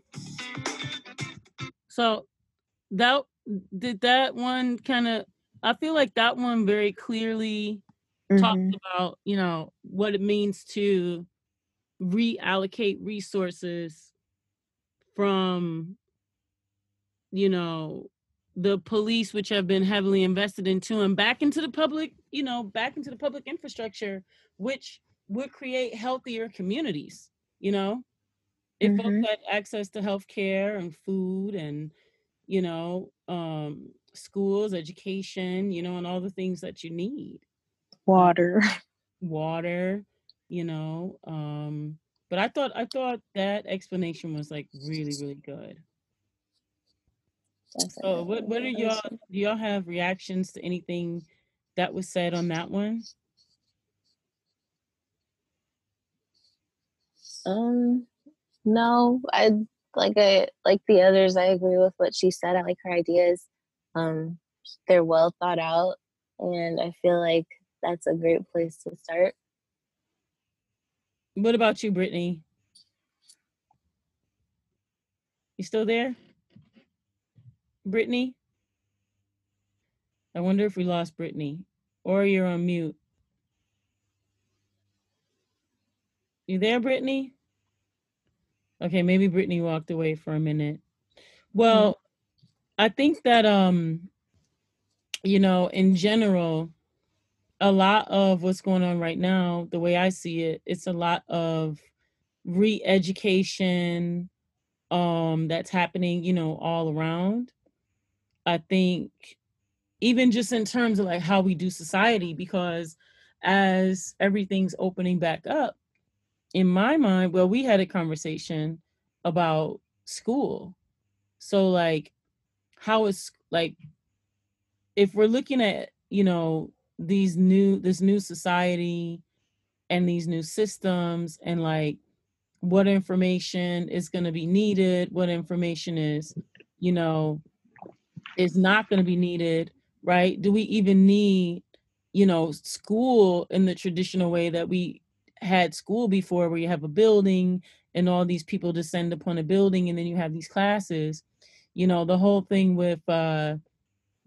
So that did that one kind of I feel like that one very clearly Mhm. talked about, you know, what it means to reallocate resources from you know the police which have been heavily invested into and back into the public you know back into the public infrastructure which would create healthier communities you know if Mhm. folks had access to health care and food and you know um schools education you know and all the things that you need Water. water you know um but i thought i thought that explanation was like really really good so what what are y'all do y'all have reactions to anything that was said on that one Um, no, I like I like the others. I agree with what she said. I like her ideas. Um, they're well thought out, and I feel like that's a great place to start. What about you brittany? You still there? Brittany? I wonder if we lost brittany or you're on mute. You there brittany? Okay maybe brittany walked away for a minute. Well i think that um you know in general a lot of what's going on right now the way i see it it's a lot of re-education um that's happening you know all around. I think even just in terms of like how we do society because as everything's opening back up in my mind well we had a conversation about school. So like how is like if we're looking at you know these new this new society and these new systems and like what information is going to be needed what information is you know is not going to be needed right? Do we even need you know school in the traditional way that we had school before where you have a building and all these people descend upon a building and then you have these classes? You know the whole thing with uh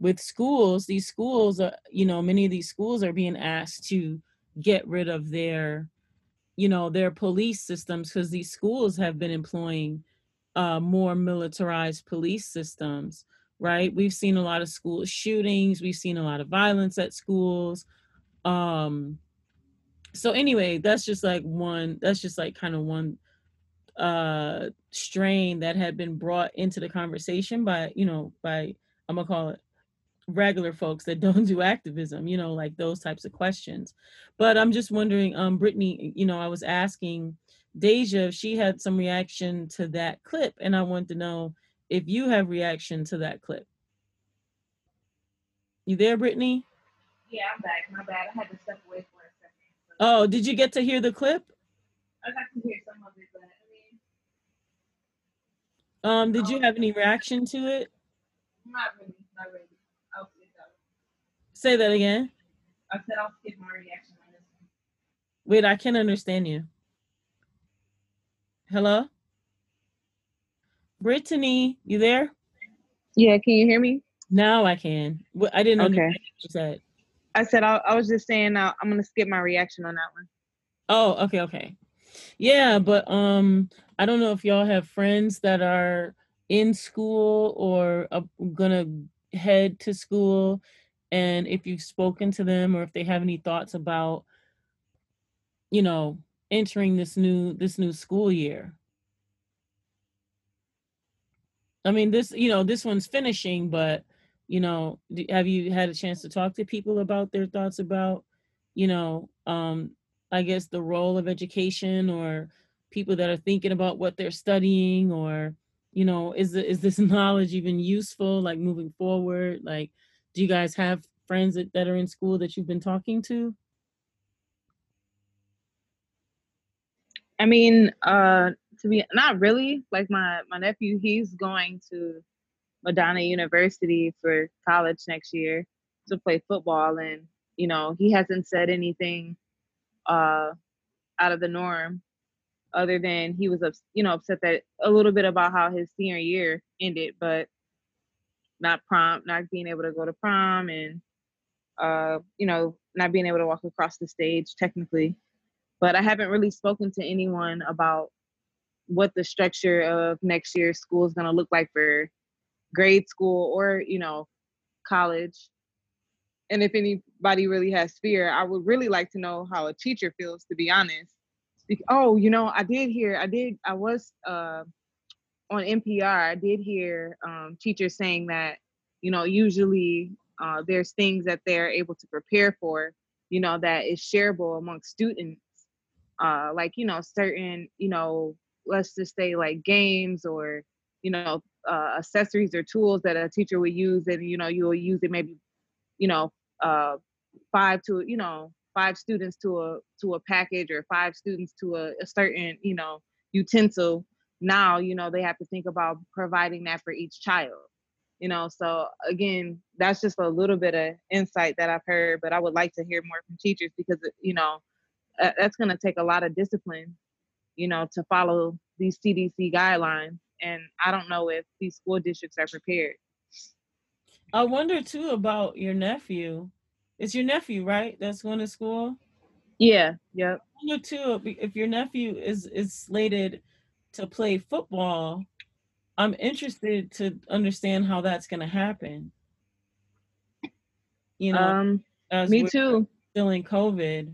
with schools these schools you know many of these schools are being asked to get rid of their you know their police systems because these schools have been employing uh more militarized police systems right? We've seen a lot of school shootings we've seen a lot of violence at schools um so anyway that's just like one that's just like kind of one uh strain that had been brought into the conversation by you know by i'm gonna call it regular folks that don't do activism you know like those types of questions but i'm just wondering um brittany you know i was asking deja if she had some reaction to that clip and i want to know if you have reaction to that clip you there brittany Yeah, I'm back. My bad. I had to step away for a second. oh did you get to hear the clip I got to hear some of it, but I mean, um did you have any reaction to it not really, not really. I'll skip that. one. Say that again I said I'll skip my reaction on this one. wait i can't understand you hello brittany you there Yeah, can you hear me? Now I can. I didn't Okay. understand what you said. I said I, I was just saying uh, I'm gonna skip my reaction on that one. Oh, okay, okay. Yeah, but um I don't know if y'all have friends that are in school or uh, gonna head to school and if you've spoken to them or if they have any thoughts about you know entering this new this new school year. I mean this you know this one's finishing but you know have you had a chance to talk to people about their thoughts about you know um i guess the role of education or people that are thinking about what they're studying or you know is is this knowledge even useful like moving forward? Like do you guys have friends that, that are in school that you've been talking to I mean, uh, to be not really. Like my my nephew, he's going to Madonna University for college next year to play football, and you know he hasn't said anything uh, out of the norm, other than he was you know upset that a little bit about how his senior year ended, but not prom, not being able to go to prom, and uh, you know not being able to walk across the stage technically. But I haven't really spoken to anyone about what the structure of next year's school is going to look like for grade school or you know college. And if anybody really has fear i would really like to know how a teacher feels to be honest. Oh you know i did hear i did i was uh, on npr i did hear um, teachers saying that you know usually uh, there's things that they're able to prepare for you know that is shareable amongst students. Uh like you know certain you know let's just say like games or you know uh, accessories or tools that a teacher would use and you know you'll use it maybe you know uh five to you know five students to a to a package or five students to a, a certain you know utensil now you know they have to think about providing that for each child you know so again that's just a little bit of insight that i've heard but i would like to hear more from teachers because you know uh, that's going to take a lot of discipline, you know, to follow these CDC guidelines. And I don't know if these school districts are prepared. i wonder too about your nephew it's your nephew right that's going to school Yeah, yep. I wonder too if your nephew is is slated to play football i'm interested to understand how that's going to happen you know Um, me too. still in covid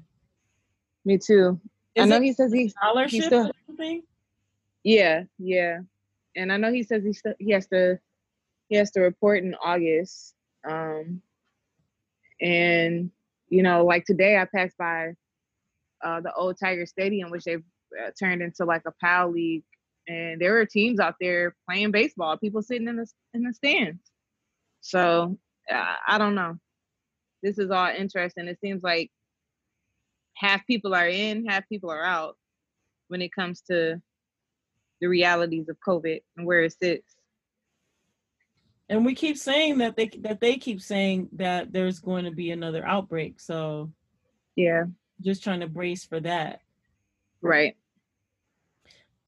Me too. I know he says he he scholarship still or something yeah, yeah. And I know he says he still he has to he has to report in August. Um and you know, like today I passed by uh the old Tiger Stadium which they've uh, turned into like a PAL league and there are teams out there playing baseball, people sitting in the in the stands. So, uh, I don't know. This is all interesting. It seems like half people are in, half people are out when it comes to the realities of COVID and where it sits. and we keep saying that they that they keep saying that there's going to be another outbreak so Yeah, just trying to brace for that right.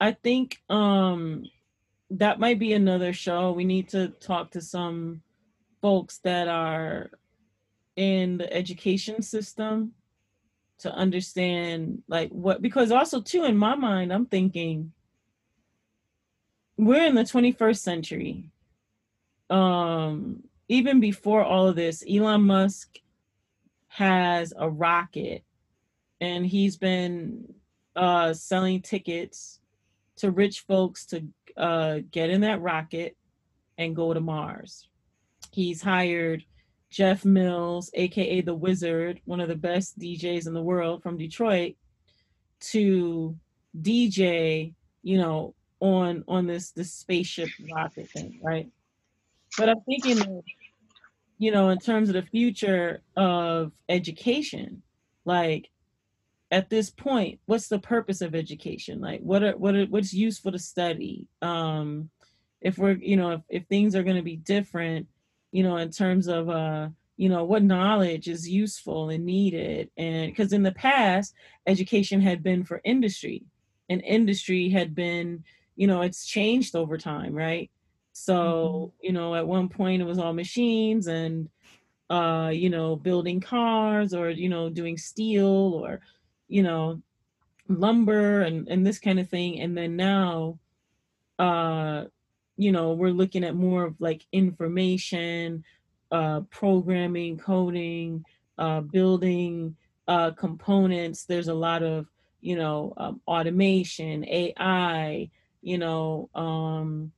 I think um that might be another show. We need to talk to some folks that are in the education system to understand like what because also too in my mind i'm thinking we're in the 21st century. Um even before all of this elon musk has a rocket and he's been uh selling tickets to rich folks to uh get in that rocket and go to mars. He's hired jeff mills aka the wizard one of the best djs in the world from detroit to dj you know on on this this spaceship rocket thing right? But i'm thinking you know in terms of the future of education like at this point what's the purpose of education? Like what are what are what's useful to study? Um if we're you know if, if things are going to be different you know in terms of uh you know what knowledge is useful and needed. And because in the past education had been for industry and industry had been you know it's changed over time right? So you know at one point it was all machines and uh, you know, building cars or, you know, doing steel or, you know, lumber and, and this kind of thing. And then now, uh, you know, we're looking at more of like information, uh, programming, coding, uh, building uh, components. There's a lot of, you know, um, automation, AI, you know, um,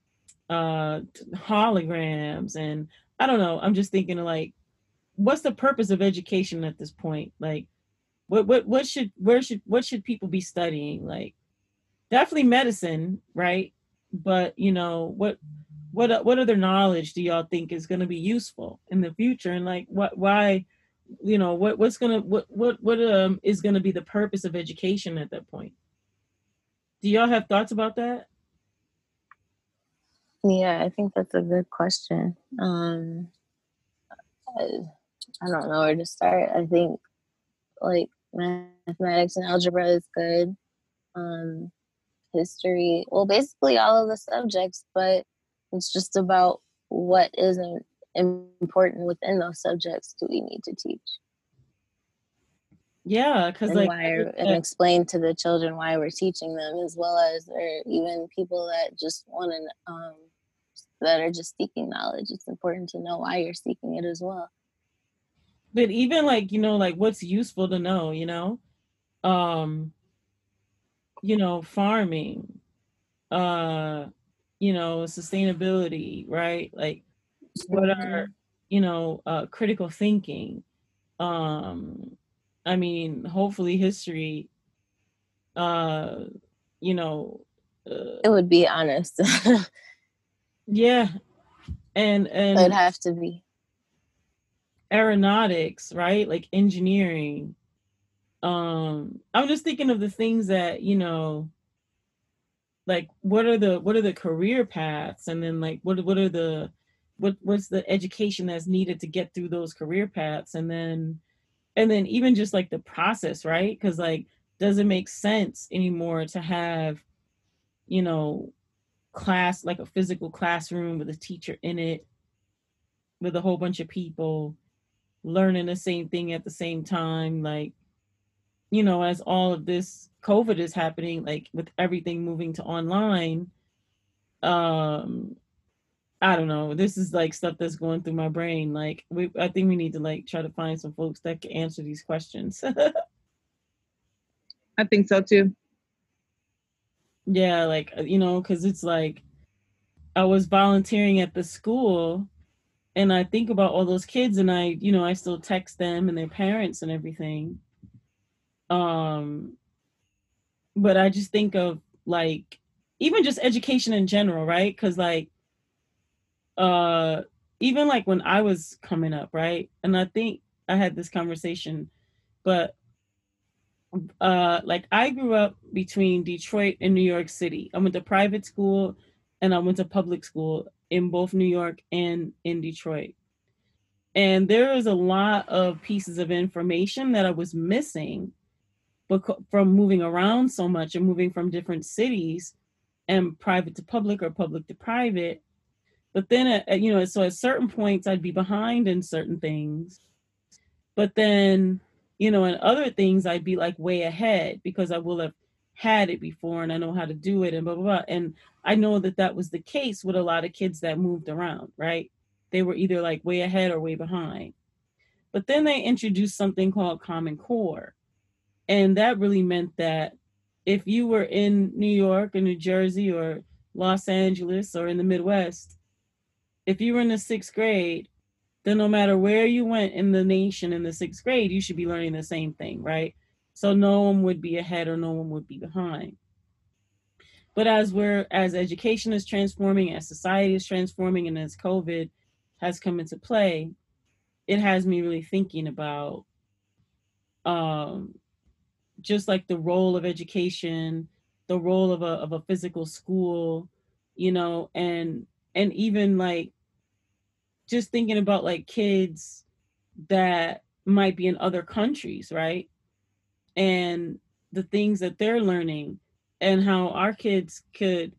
uh, holograms. And I don't know, I'm just thinking like, what's the purpose of education at this point? Like, what what what should where should what should people be studying? Like, definitely medicine, right? But you know what what what other knowledge do y'all think is going to be useful in the future? And like, what why? you know what what's gonna what what what um is gonna be the purpose of education at that point do y'all have thoughts about that yeah i think that's a good question um I, I don't know where to start i think like mathematics and algebra is good um history well basically all of the subjects but it's just about what isn't important within those subjects do we need to teach. Yeah because like why and explain to the children why we're teaching them as well as or even people that just want to um that are just seeking knowledge. It's important to know why you're seeking it as well but even like you know like what's useful to know you know? Um you know farming uh you know sustainability right? Like what are you know uh critical thinking? Um i mean hopefully history uh you know uh, it would be honest. Yeah and and it'd have to be aeronautics right? Like engineering. Um i'm just thinking of the things that you know like what are the what are the career paths? And then like what what are the what what's the education that's needed to get through those career paths? And then and then even just like the process right? Because like does it make sense anymore to have you know class like a physical classroom with a teacher in it with a whole bunch of people learning the same thing at the same time like you know as all of this covid is happening like with everything moving to online um I don't know. This is like stuff that's going through my brain. Like we I think we need to like try to find some folks that can answer these questions. I think so too. Yeah, like uh, you know, cuz it's like I was volunteering at the school and I think about all those kids and I, you know, I still text them and their parents and everything. Um but I just think of like even just education in general, right? Cuz like uh even like when I was coming up, right? And I think I had this conversation, but uh like I grew up between Detroit and New York City. I went to private school and I went to public school in both New York and in Detroit. And there was a lot of pieces of information that I was missing from moving around so much and moving from different cities and private to public or public to private but then, at, you know, so at certain points, I'd be behind in certain things. But then, you know, in other things, I'd be like way ahead because I will have had it before and I know how to do it and blah, blah, blah. And I know that that was the case with a lot of kids that moved around, right? They were either like way ahead or way behind. But then they introduced something called Common Core. And that really meant that if you were in New York or New Jersey or Los Angeles or in the Midwest, if you were in the sixth grade, then no matter where you went in the nation in the sixth grade, you should be learning the same thing, right? So no one would be ahead or no one would be behind. But as we're as education is transforming, as society is transforming, and as COVID has come into play, it has me really thinking about um just like the role of education, the role of a of a physical school, you know, and and even like just thinking about like kids that might be in other countries right and the things that they're learning and how our kids could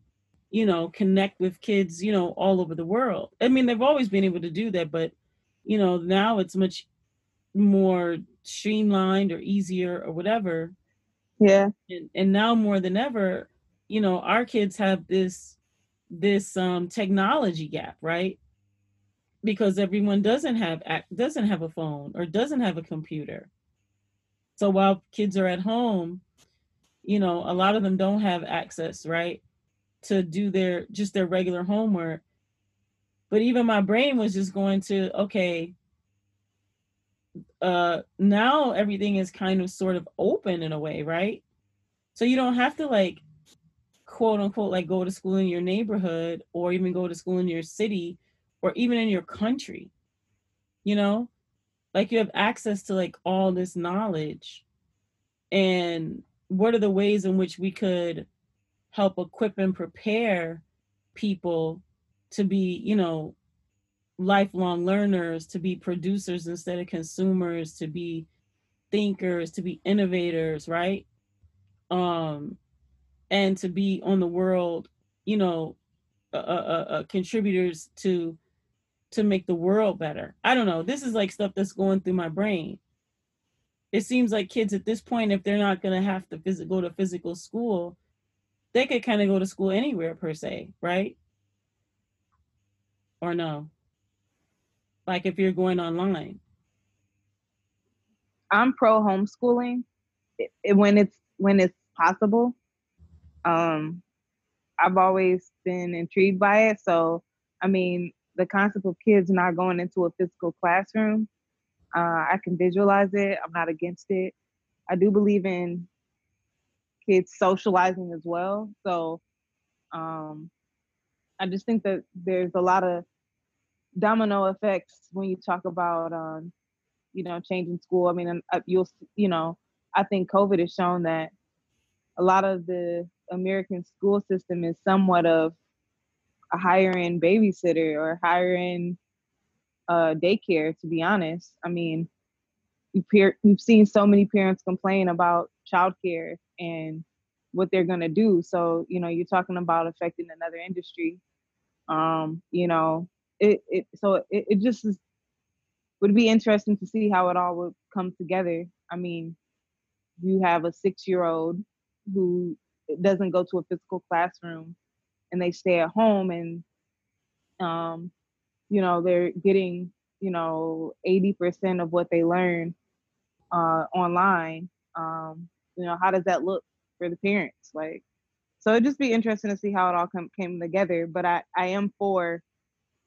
you know connect with kids you know all over the world i mean they've always been able to do that but you know, now it's much more streamlined or easier or whatever. Yeah. And, and now more than ever, you know, our kids have this this um technology gap, right? Because everyone doesn't have doesn't have a phone or doesn't have a computer. So while kids are at home, you know, a lot of them don't have access, right? To do their just their regular homework. But even my brain was just going to, okay, uh now everything is kind of sort of open in a way, right? So you don't have to like quote unquote like go to school in your neighborhood or even go to school in your city or even in your country. You know? Like you have access to like all this knowledge. And what are the ways in which we could help equip and prepare people to be, you know, lifelong learners, to be producers instead of consumers, to be thinkers, to be innovators, right? Um, and to be on the world, you know, uh, uh, uh, contributors to to make the world better. I don't know. This is like stuff that's going through my brain. It seems like kids at this point, if they're not going to have to phys- go to physical school, they could kind of go to school anywhere per se, right? Or no? Like if you're going online. I'm pro homeschooling when it's when it's possible. Um, I've always been intrigued by it. So, I mean, the concept of kids not going into a physical classroom, uh, I can visualize it. I'm not against it. I do believe in kids socializing as well. So, um, I just think that there's a lot of domino effects when you talk about um, you know changing school i mean uh, you'll you know i think covid has shown that a lot of the american school system is somewhat of end babysitter or end uh, daycare to be honest. I mean we've seen so many parents complain about childcare and what they're going to do. So you know you're talking about affecting another industry. Um you know it, it so it, it just is, would be interesting to see how it all would come together. I mean, you have a six year old who doesn't go to a physical classroom and they stay at home and um you know they're getting you know 80% of what they learn uh online. Um you know how does that look for the parents? Like so it'd just be interesting to see how it all come, came together but i i am for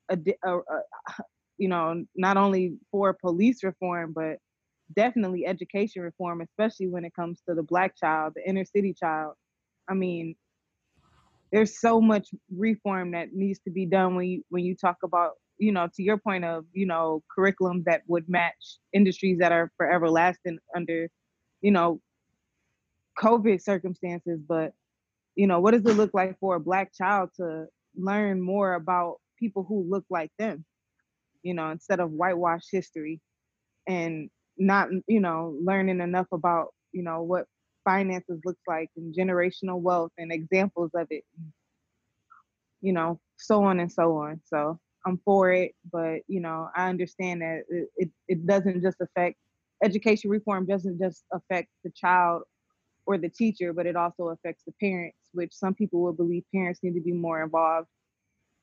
a, a, a you know not only for police reform but definitely education reform especially when it comes to the black child the inner city child. I mean there's so much reform that needs to be done when you when you talk about you know to your point of you know curriculum that would match industries that are forever lasting under you know covid circumstances. But you know what does it look like for a black child to learn more about people who look like them, you know, instead of whitewash history and not, you know, learning enough about, you know, what finances looks like and generational wealth and examples of it, you know, so on and so on. So I'm for it, but you know, I understand that it, it, it doesn't just affect education reform doesn't just affect the child or the teacher, but it also affects the parents, which some people will believe parents need to be more involved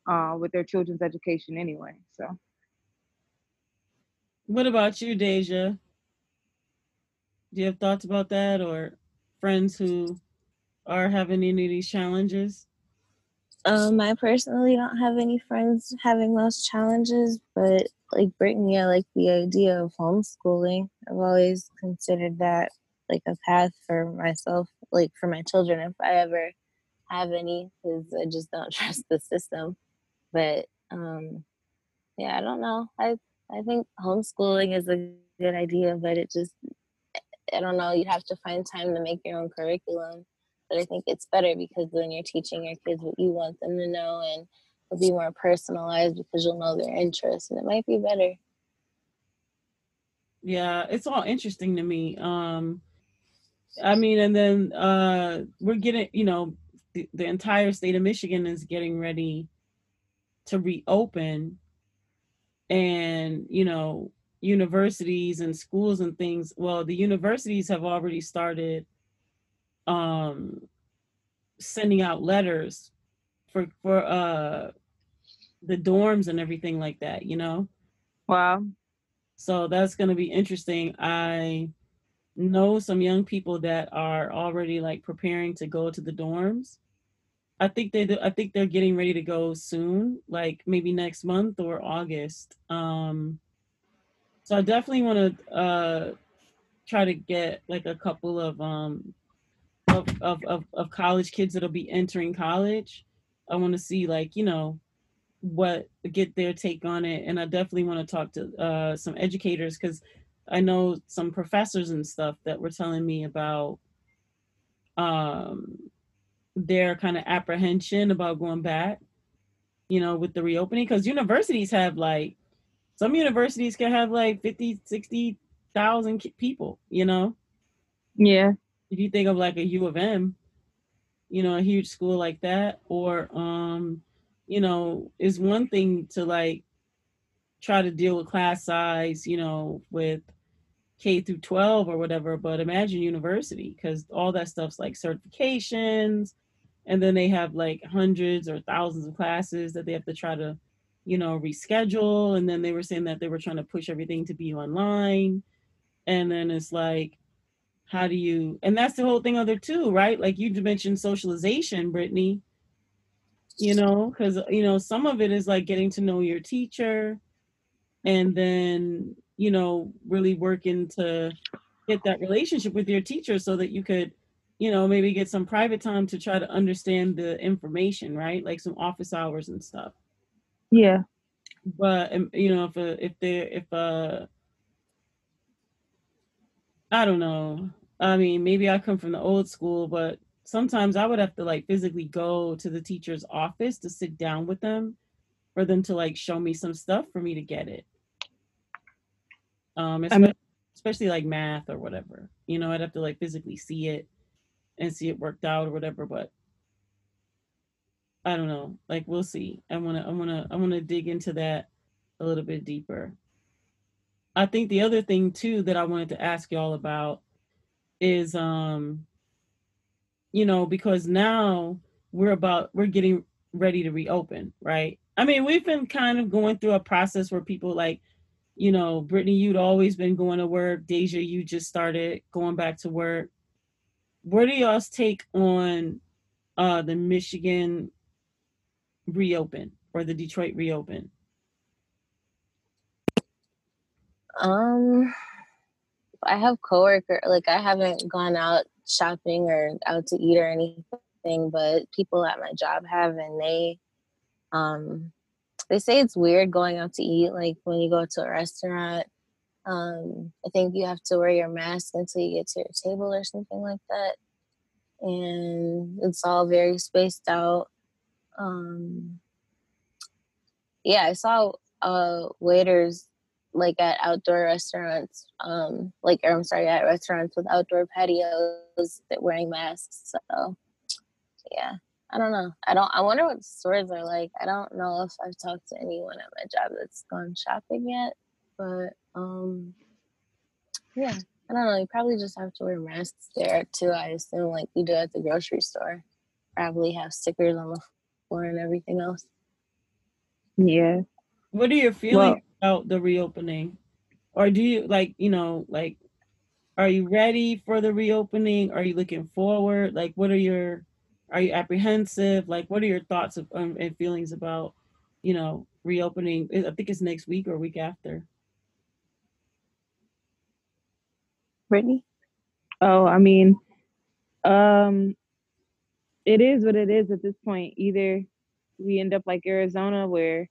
uh, with their children's education anyway. So, what about you, Deja? Do you have thoughts about that, or friends who are having any of these challenges? Um, I personally don't have any friends having those challenges, but like Brittany, I like the idea of homeschooling. I've always considered that like a path for myself, like for my children, if I ever have any, because I just don't trust the system. But um, yeah, I don't know. I I think homeschooling is a good idea, but it just I don't know. You have to find time to make your own curriculum. But I think it's better because then you're teaching your kids what you want them to know, and it'll be more personalized because you'll know their interests, and it might be better. Yeah, it's all interesting to me. Um, I mean, and then uh, we're getting, you know, the, the entire state of Michigan is getting ready to reopen and you know universities and schools and things well the universities have already started um sending out letters for for uh the dorms and everything like that you know? Wow. so that's going to be interesting. I know some young people that are already like preparing to go to the dorms. I think they do, i think they're getting ready to go soon like maybe next month or august. Um so i definitely want to uh try to get like a couple of um of, of of of college kids that'll be entering college. I want to see like you know what get their take on it and i definitely want to talk to uh some educators because i know some professors and stuff that were telling me about um their kind of apprehension about going back you know with the reopening because universities have like some universities can have like 50 60,000 ki- people you know Yeah. if you think of like a U of M, you know, a huge school like that, or um, you know, is one thing to like try to deal with class size, you know, with K through 12 or whatever, but imagine university because all that stuff's like certifications, and then they have like hundreds or thousands of classes that they have to try to, you know, reschedule. And then they were saying that they were trying to push everything to be online. And then it's like, how do you and that's the whole thing other too right like you mentioned socialization brittany you know because you know some of it is like getting to know your teacher and then you know really working to get that relationship with your teacher so that you could you know maybe get some private time to try to understand the information right like some office hours and stuff Yeah. but um, you know if a, if they if uh I don't know. I mean, maybe I come from the old school, but sometimes I would have to like physically go to the teacher's office to sit down with them for them to like show me some stuff for me to get it. Um, I mean- especially, especially like math or whatever. You know, I'd have to like physically see it and see it worked out or whatever, but I don't know. Like we'll see. I wanna I wanna I wanna dig into that a little bit deeper. I think the other thing too that I wanted to ask y'all about is um you know because now we're about we're getting ready to reopen, right? I mean, we've been kind of going through a process where people like you know, Brittany, you'd always been going to work. Deja, you just started going back to work. What do y'all's take on uh the Michigan reopen or the Detroit reopen? Um, I have coworker like I haven't gone out shopping or out to eat or anything, but people at my job have, and they, um, they say it's weird going out to eat. Like when you go to a restaurant, um, I think you have to wear your mask until you get to your table or something like that, and it's all very spaced out. Um, yeah, I saw uh waiters like at outdoor restaurants, um, like or I'm sorry, at restaurants with outdoor patios that wearing masks. So yeah, I don't know. I don't. I wonder what stores are like. I don't know if I've talked to anyone at my job that's gone shopping yet, but um, yeah, I don't know. You probably just have to wear masks there too. I assume like you do at the grocery store. Probably have stickers on the floor and everything else. Yeah. What are your feelings Well- about the reopening? Or do you like, you know, like are you ready for the reopening? Are you looking forward? Like what are your are you apprehensive? Like what are your thoughts of, um, and feelings about, you know, reopening? I think it's next week or week after. Brittany? Oh, I mean, um, it is what it is at this point. Either we end up like Arizona, where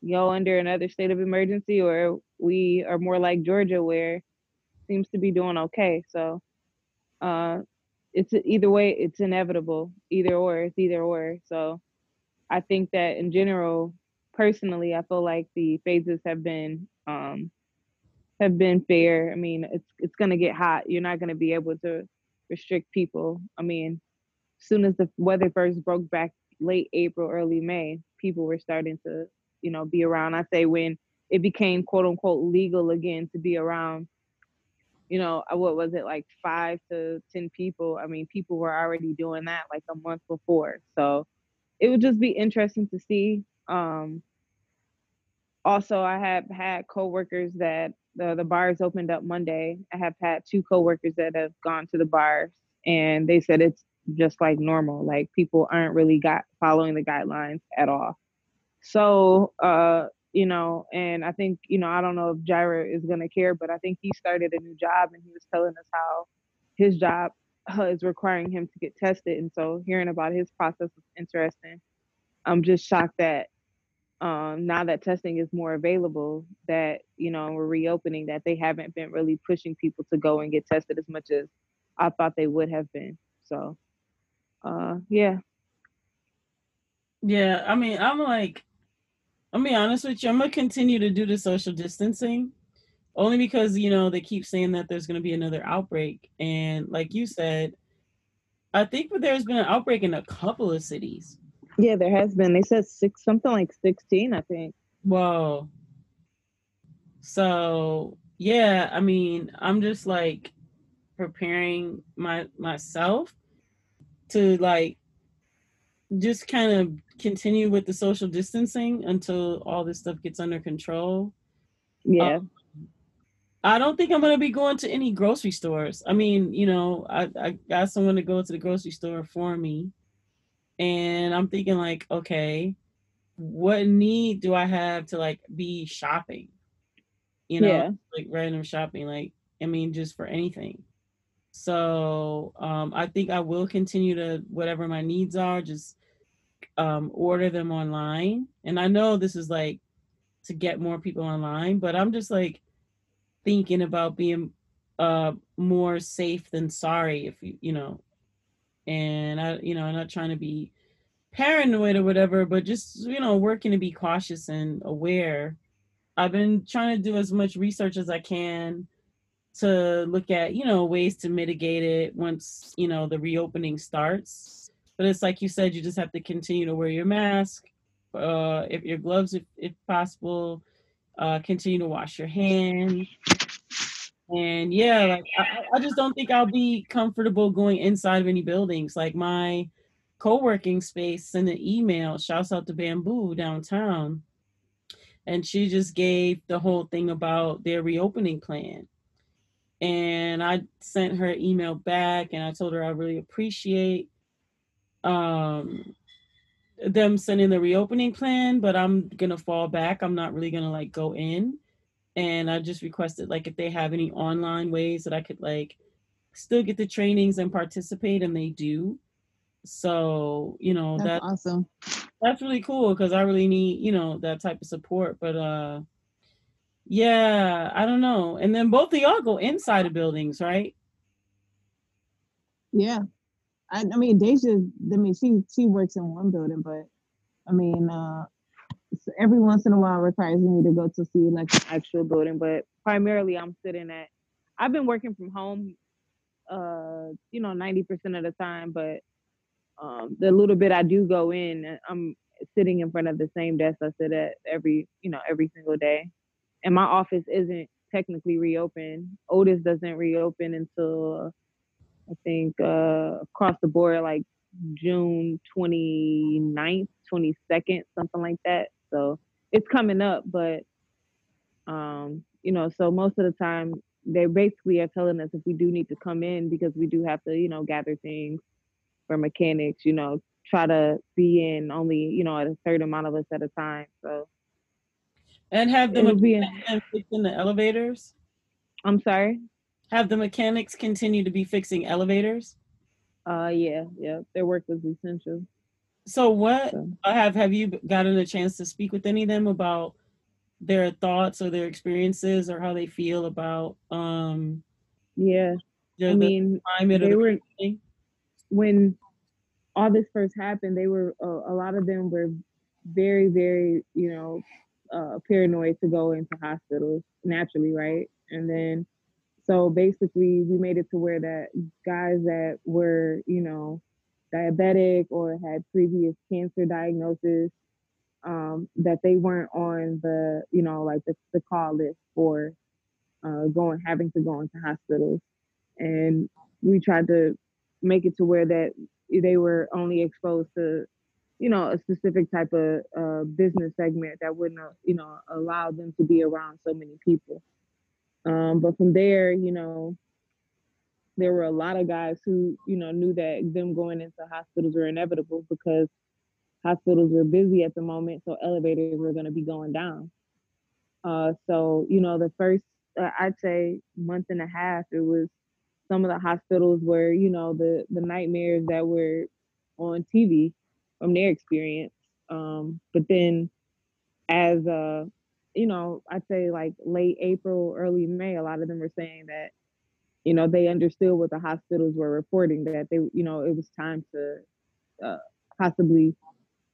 y'all under another state of emergency, or we are more like Georgia, where seems to be doing okay. So, uh, it's either way, it's inevitable. Either or, it's either or. So, I think that in general, personally, I feel like the phases have been um have been fair. I mean, it's it's gonna get hot. You're not gonna be able to restrict people. I mean, soon as the weather first broke back late April, early May, people were starting to, you know, be around. I say when it became quote unquote legal again to be around you know uh, what was it like five to ten people? I mean people were already doing that like a month before. So it would just be interesting to see. Um also i have had coworkers that the, the bars opened up monday. I have had two coworkers that have gone to the bars and they said it's just like normal like people aren't really got following the guidelines at all so uh you know, and I think, you know, I don't know if Jaira is going to care, but I think he started a new job and he was telling us how his job uh, is requiring him to get tested. And so hearing about his process is interesting. I'm just shocked that um, now that testing is more available, that, you know, we're reopening, that they haven't been really pushing people to go and get tested as much as I thought they would have been. So, uh, yeah. Yeah. I mean, I'm like, I'll be honest with you. I'm gonna continue to do the social distancing, only because you know they keep saying that there's gonna be another outbreak, and like you said, I think there's been an outbreak in a couple of cities. Yeah, there has been. They said six, something like sixteen, I think. Whoa. So yeah, I mean, I'm just like preparing my myself to like just kind of continue with the social distancing until all this stuff gets under control. Yeah. Um, I don't think I'm gonna be going to any grocery stores. I mean, you know, I, I got someone to go to the grocery store for me. And I'm thinking like, okay, what need do I have to like be shopping? You know, yeah. like random shopping, like I mean, just for anything. So um, I think I will continue to whatever my needs are, just um, order them online. And I know this is like to get more people online, but I'm just like thinking about being uh, more safe than sorry, if you, you know. And I, you know, I'm not trying to be paranoid or whatever, but just, you know, working to be cautious and aware. I've been trying to do as much research as I can to look at, you know, ways to mitigate it once, you know, the reopening starts but it's like you said, you just have to continue to wear your mask, uh, if your gloves, if, if possible, uh, continue to wash your hands. And yeah, like I, I just don't think I'll be comfortable going inside of any buildings. Like my co-working space sent an email, shouts out to Bamboo downtown. And she just gave the whole thing about their reopening plan. And I sent her email back and I told her I really appreciate um them sending the reopening plan, but I'm gonna fall back. I'm not really gonna like go in. And I just requested like if they have any online ways that I could like still get the trainings and participate, and they do. So, you know, that's that, awesome. That's really cool because I really need, you know, that type of support. But uh yeah, I don't know. And then both of y'all go inside of buildings, right? Yeah. I, I mean, Deja, I mean, she she works in one building, but I mean, uh, every once in a while requires me to go to see like an actual building, but primarily I'm sitting at. I've been working from home, uh, you know, ninety percent of the time, but um, the little bit I do go in, I'm sitting in front of the same desk I sit at every, you know, every single day, and my office isn't technically reopened. Otis doesn't reopen until I think uh, across the board like June 29th, 22nd, something like that. So it's coming up, but um, you know, so most of the time they basically are telling us if we do need to come in because we do have to, you know, gather things for mechanics, you know, try to be in only, you know, at a certain amount of us at a time. So and have them be in, in the elevators. I'm sorry have the mechanics continue to be fixing elevators? Uh, yeah, yeah. Their work was essential. So what so. have have you gotten a chance to speak with any of them about their thoughts or their experiences or how they feel about um yeah the, I mean climate they the were when all this first happened they were uh, a lot of them were very very you know uh, paranoid to go into hospitals naturally right and then so basically, we made it to where that guys that were, you know, diabetic or had previous cancer diagnosis, um, that they weren't on the, you know, like the, the call list for uh, going, having to go into hospitals. And we tried to make it to where that they were only exposed to, you know, a specific type of uh, business segment that wouldn't, uh, you know, allow them to be around so many people. Um, but from there, you know, there were a lot of guys who, you know, knew that them going into hospitals were inevitable because hospitals were busy at the moment, so elevators were going to be going down. Uh, so, you know, the first, uh, I'd say, month and a half, it was some of the hospitals were, you know, the the nightmares that were on TV from their experience. Um, but then, as uh, you know, I'd say like late April, early May, a lot of them were saying that, you know, they understood what the hospitals were reporting that they, you know, it was time to uh, possibly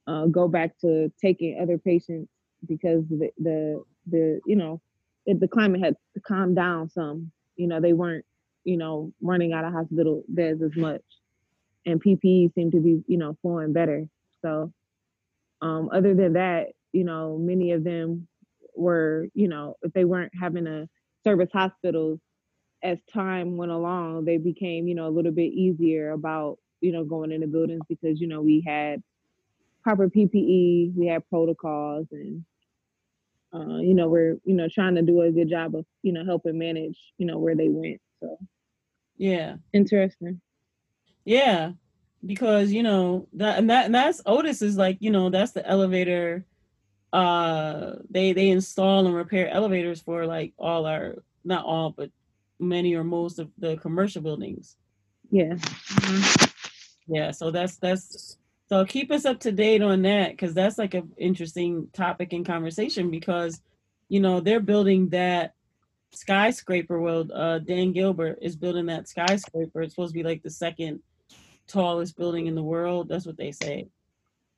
uh, go back to taking other patients because the the, the you know it, the climate had calmed down some. You know, they weren't you know running out of hospital beds as much, and PPE seemed to be you know flowing better. So, um, other than that, you know, many of them were you know if they weren't having to service hospitals as time went along, they became you know a little bit easier about you know going into buildings because you know we had proper PPE, we had protocols, and uh, you know we're you know trying to do a good job of you know helping manage you know where they went. So yeah, interesting. Yeah, because you know that and that and that's Otis is like you know that's the elevator. Uh, they they install and repair elevators for like all our not all but many or most of the commercial buildings. Yeah. Mm-hmm. Yeah, so that's that's so keep us up to date on that because that's like an interesting topic in conversation because you know they're building that skyscraper. Well, uh, Dan Gilbert is building that skyscraper. It's supposed to be like the second tallest building in the world. That's what they say.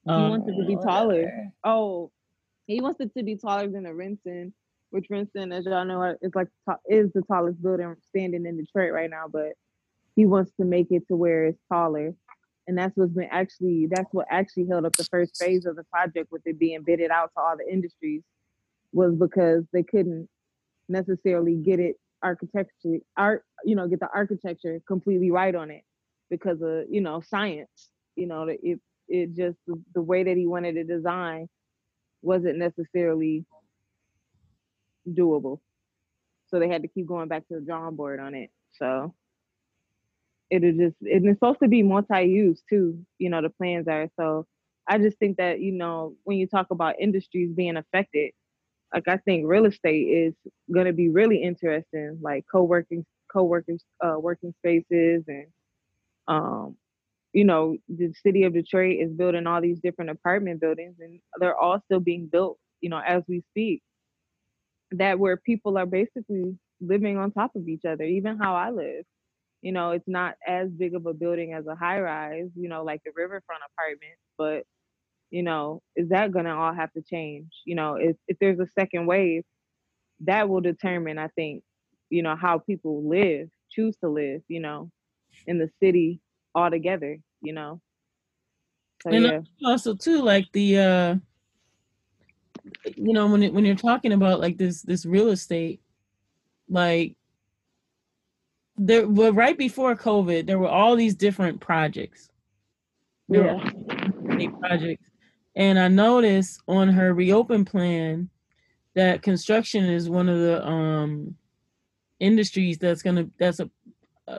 He um, wants it to be taller. Oh, he wants it to be taller than the RenCen, which RenCen, as y'all know, is like is the tallest building standing in Detroit right now. But he wants to make it to where it's taller and that's what's been actually that's what actually held up the first phase of the project with it being bidded out to all the industries was because they couldn't necessarily get it architecturally art you know get the architecture completely right on it because of you know science you know it it just the way that he wanted to design wasn't necessarily doable. So they had to keep going back to the drawing board on it. So it'll just and it's supposed to be multi-use too you know the plans are. So i just think that you know when you talk about industries being affected like i think real estate is going to be really interesting like co-working co-working uh, working spaces and um you know the city of detroit is building all these different apartment buildings and they're all still being built you know as we speak that where people are basically living on top of each other even how i live you know, it's not as big of a building as a high rise, you know, like the riverfront apartments, but you know, is that gonna all have to change? You know, if if there's a second wave, that will determine, I think, you know, how people live, choose to live, you know, in the city altogether, you know. So, and yeah. also too, like the uh you know, when it, when you're talking about like this this real estate, like there were right before COVID, there were all these different projects. There yeah. projects. And I noticed on her reopen plan that construction is one of the um industries that's gonna that's a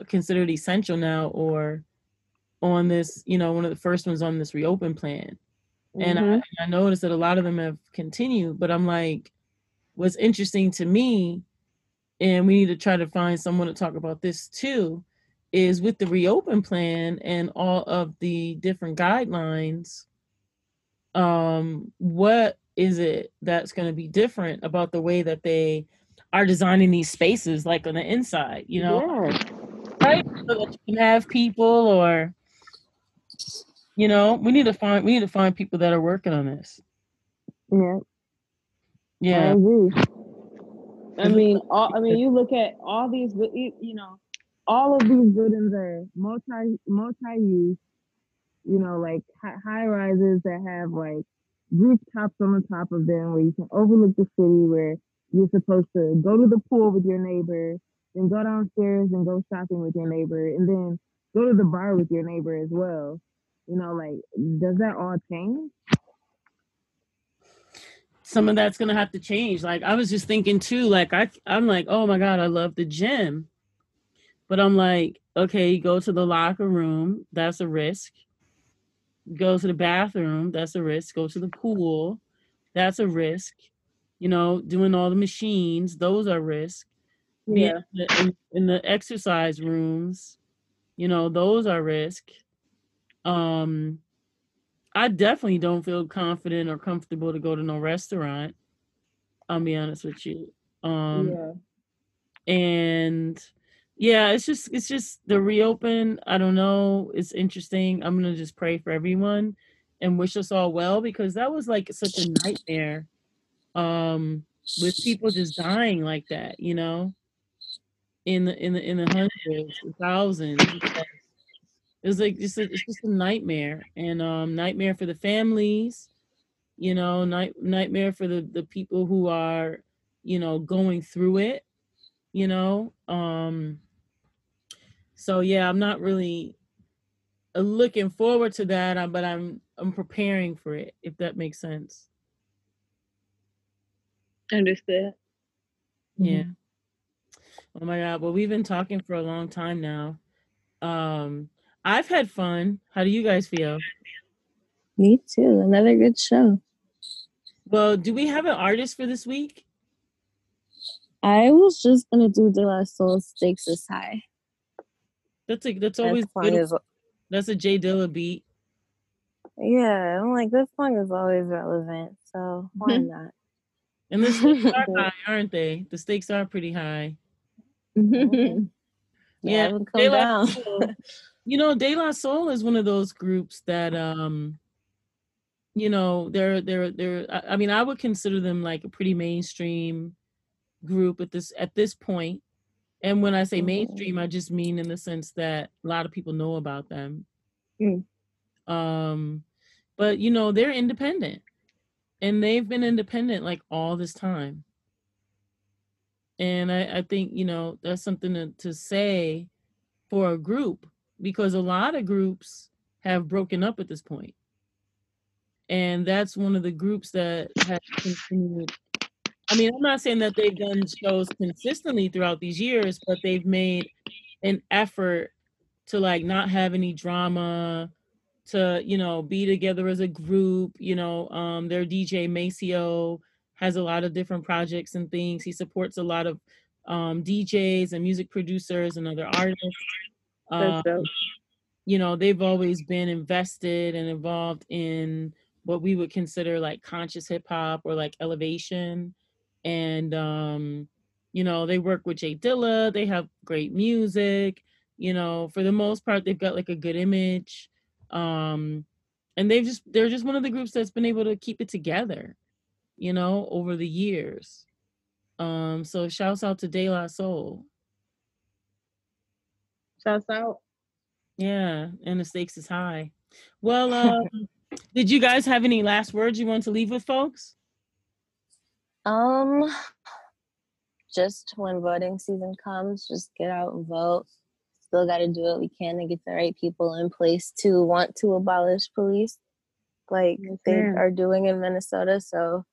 considered essential now or on this you know one of the first ones on this reopen plan mm-hmm. and I, mm-hmm. I noticed that a lot of them have continued but i'm like what's interesting to me and we need to try to find someone to talk about this too is with the reopen plan and all of the different guidelines um what is it that's going to be different about the way that they are designing these spaces like on the inside you know yeah. Right so that you can have people or you know we need to find we need to find people that are working on this yeah yeah I agree. I mean, all, I mean, you look at all these, you know, all of these buildings are multi multi use. You know, like high rises that have like rooftops on the top of them where you can overlook the city where you're supposed to go to the pool with your neighbor, then go downstairs and go shopping with your neighbor, and then go to the bar with your neighbor as well. You know, like does that all change? Some of that's gonna have to change. Like I was just thinking too. Like I, I'm like, oh my god, I love the gym, but I'm like, okay, you go to the locker room, that's a risk. Go to the bathroom, that's a risk. Go to the pool, that's a risk. You know, doing all the machines, those are risk. Yeah. in the, in, in the exercise rooms, you know, those are risk. Um, I definitely don't feel confident or comfortable to go to no restaurant. I'll be honest with you. Um, yeah. and yeah, it's just it's just the reopen. I don't know. It's interesting. I'm gonna just pray for everyone and wish us all well because that was like such a nightmare. Um, with people just dying like that, you know, in the in the in the hundreds, thousands. It was like just a, it's just a nightmare and um nightmare for the families, you know, night nightmare for the the people who are, you know, going through it, you know. Um so yeah, I'm not really uh, looking forward to that, uh, but I'm I'm preparing for it if that makes sense. Understood. Yeah. Oh my god, well we've been talking for a long time now. Um I've had fun. How do you guys feel? Me too. Another good show. Well, do we have an artist for this week? I was just gonna do De La Soul Stakes is High. That's a that's always good. is That's a Jay Dilla beat. yeah, I'm like this song is always relevant, so why not? And the stakes are high, aren't they? The stakes are pretty high. They Yeah, haven't come La down. Soul- you know, De La Soul is one of those groups that um you know, they're they're they're I I mean, I would consider them like a pretty mainstream group at this at this point. And when I say mainstream, I just mean in the sense that a lot of people know about them. Mm. Um but you know, they're independent. And they've been independent like all this time. And I, I think, you know, that's something to, to say for a group because a lot of groups have broken up at this. And that's one of the groups that has continued. I mean, I'm not saying that they've done shows consistently throughout these years, but they've made an effort to like not have any drama, to, you know, be together as a group. You know, um, their DJ Maceo has a lot of different projects and things. He supports a lot of um, DJs and music producers and other artists. Um, you know, they've always been invested and involved in what we would consider like conscious hip hop or like elevation. And um, you know, they work with Jay Dilla, they have great music, you know, for the most part, they've got like a good image. Um, and they've just they're just one of the groups that's been able to keep it together, you know, over the years. Um, so shouts out to De La Soul. Shouts out. Yeah, and the stakes is high. Well, um, did you guys have any last words you want to leave with folks? Um, just when voting season comes, just get out and vote. Still got to do what we can to get the right people in place to want to abolish police, like they are doing in Minnesota. So,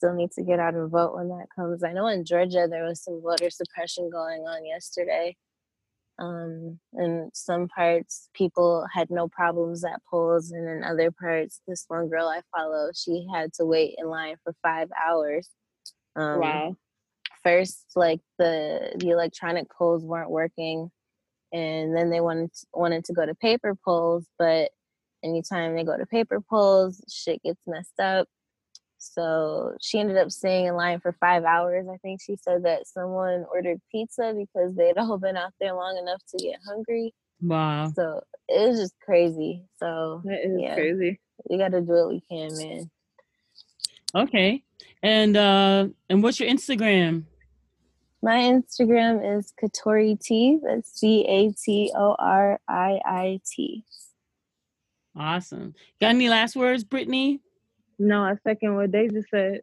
still need to get out and vote when that comes. I know in Georgia there was some voter suppression going on yesterday. Um, in some parts, people had no problems at polls, and in other parts, this one girl I follow, she had to wait in line for five hours. Um, Wow. First, like the the electronic polls weren't working, and then they wanted to, wanted to go to paper polls, but anytime they go to paper polls, shit gets messed up. So she ended up staying in line for five hours. I think she said that someone ordered pizza because they'd all been out there long enough to get hungry. Wow. So it was just crazy. So That is yeah, crazy. we got to do what we can, man. Okay. And uh and what's your Instagram? My Instagram is Katori T. That's C A T O R I I T. Awesome. Got any last words, Brittany? No, I second what just said.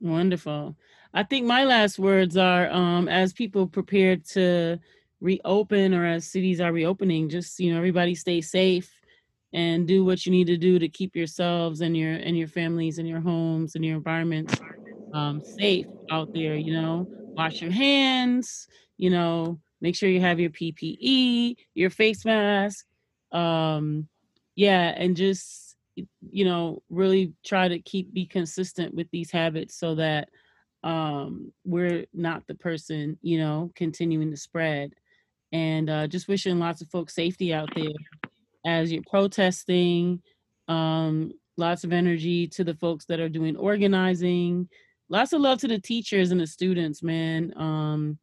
Wonderful. I think my last words are um, as people prepare to reopen or as cities are reopening, just you know, everybody stay safe and do what you need to do to keep yourselves and your and your families and your homes and your environments um, safe out there. You know, wash your hands. You know, make sure you have your PPE, your face mask. Um, yeah, and just you know, really try to keep be consistent with these habits so that um we're not the person you know continuing to spread. And uh just wishing lots of folks safety out there as you're protesting um lots of energy to the folks that are doing organizing. Lots of love to the teachers and the students man um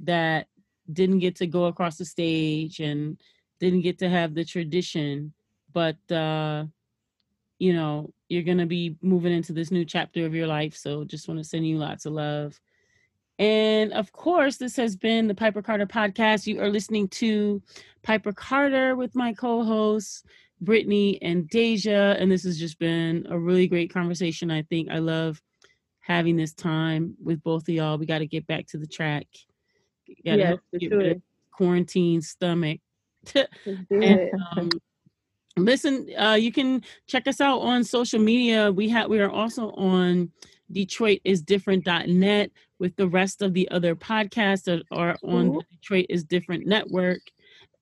that didn't get to go across the stage and didn't get to have the tradition. But uh you know you're going to be moving into this new chapter of your life. So just want to send you lots of love. And of course, this has been the Piper Carter podcast. You are listening to Piper Carter with my co hosts, Brittany and Deja. And this has just been a really great conversation. I think I love having this time with both of y'all. We got to get back to the track. Yes, sure. quarantine stomach. and, um, listen uh, you can check us out on social media. We have we are also on detroit is different.net with the rest of the other podcasts that are on the detroit is different network.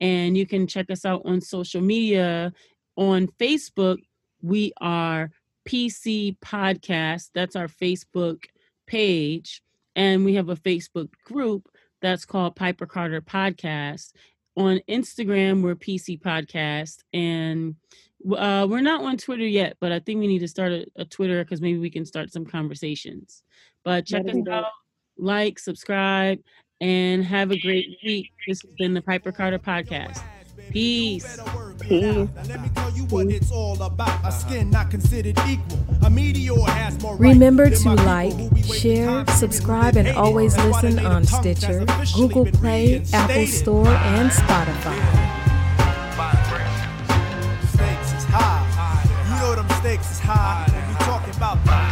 And you can check us out on social media. On facebook we are pc podcast. That's our facebook page. And we have a facebook group that's called piper carter podcast on Instagram, we're PC Podcast, and uh, we're not on Twitter yet, but I think we need to start a, a Twitter because maybe we can start some conversations. But check us out, like, subscribe, and have a great week. This has been the Piper Carter Podcast. Peace. Peace. Remember to like, share, subscribe, and always listen on Stitcher, Google Play, Apple Store, and Spotify. Stakes is high. You know them stakes is high when we talking about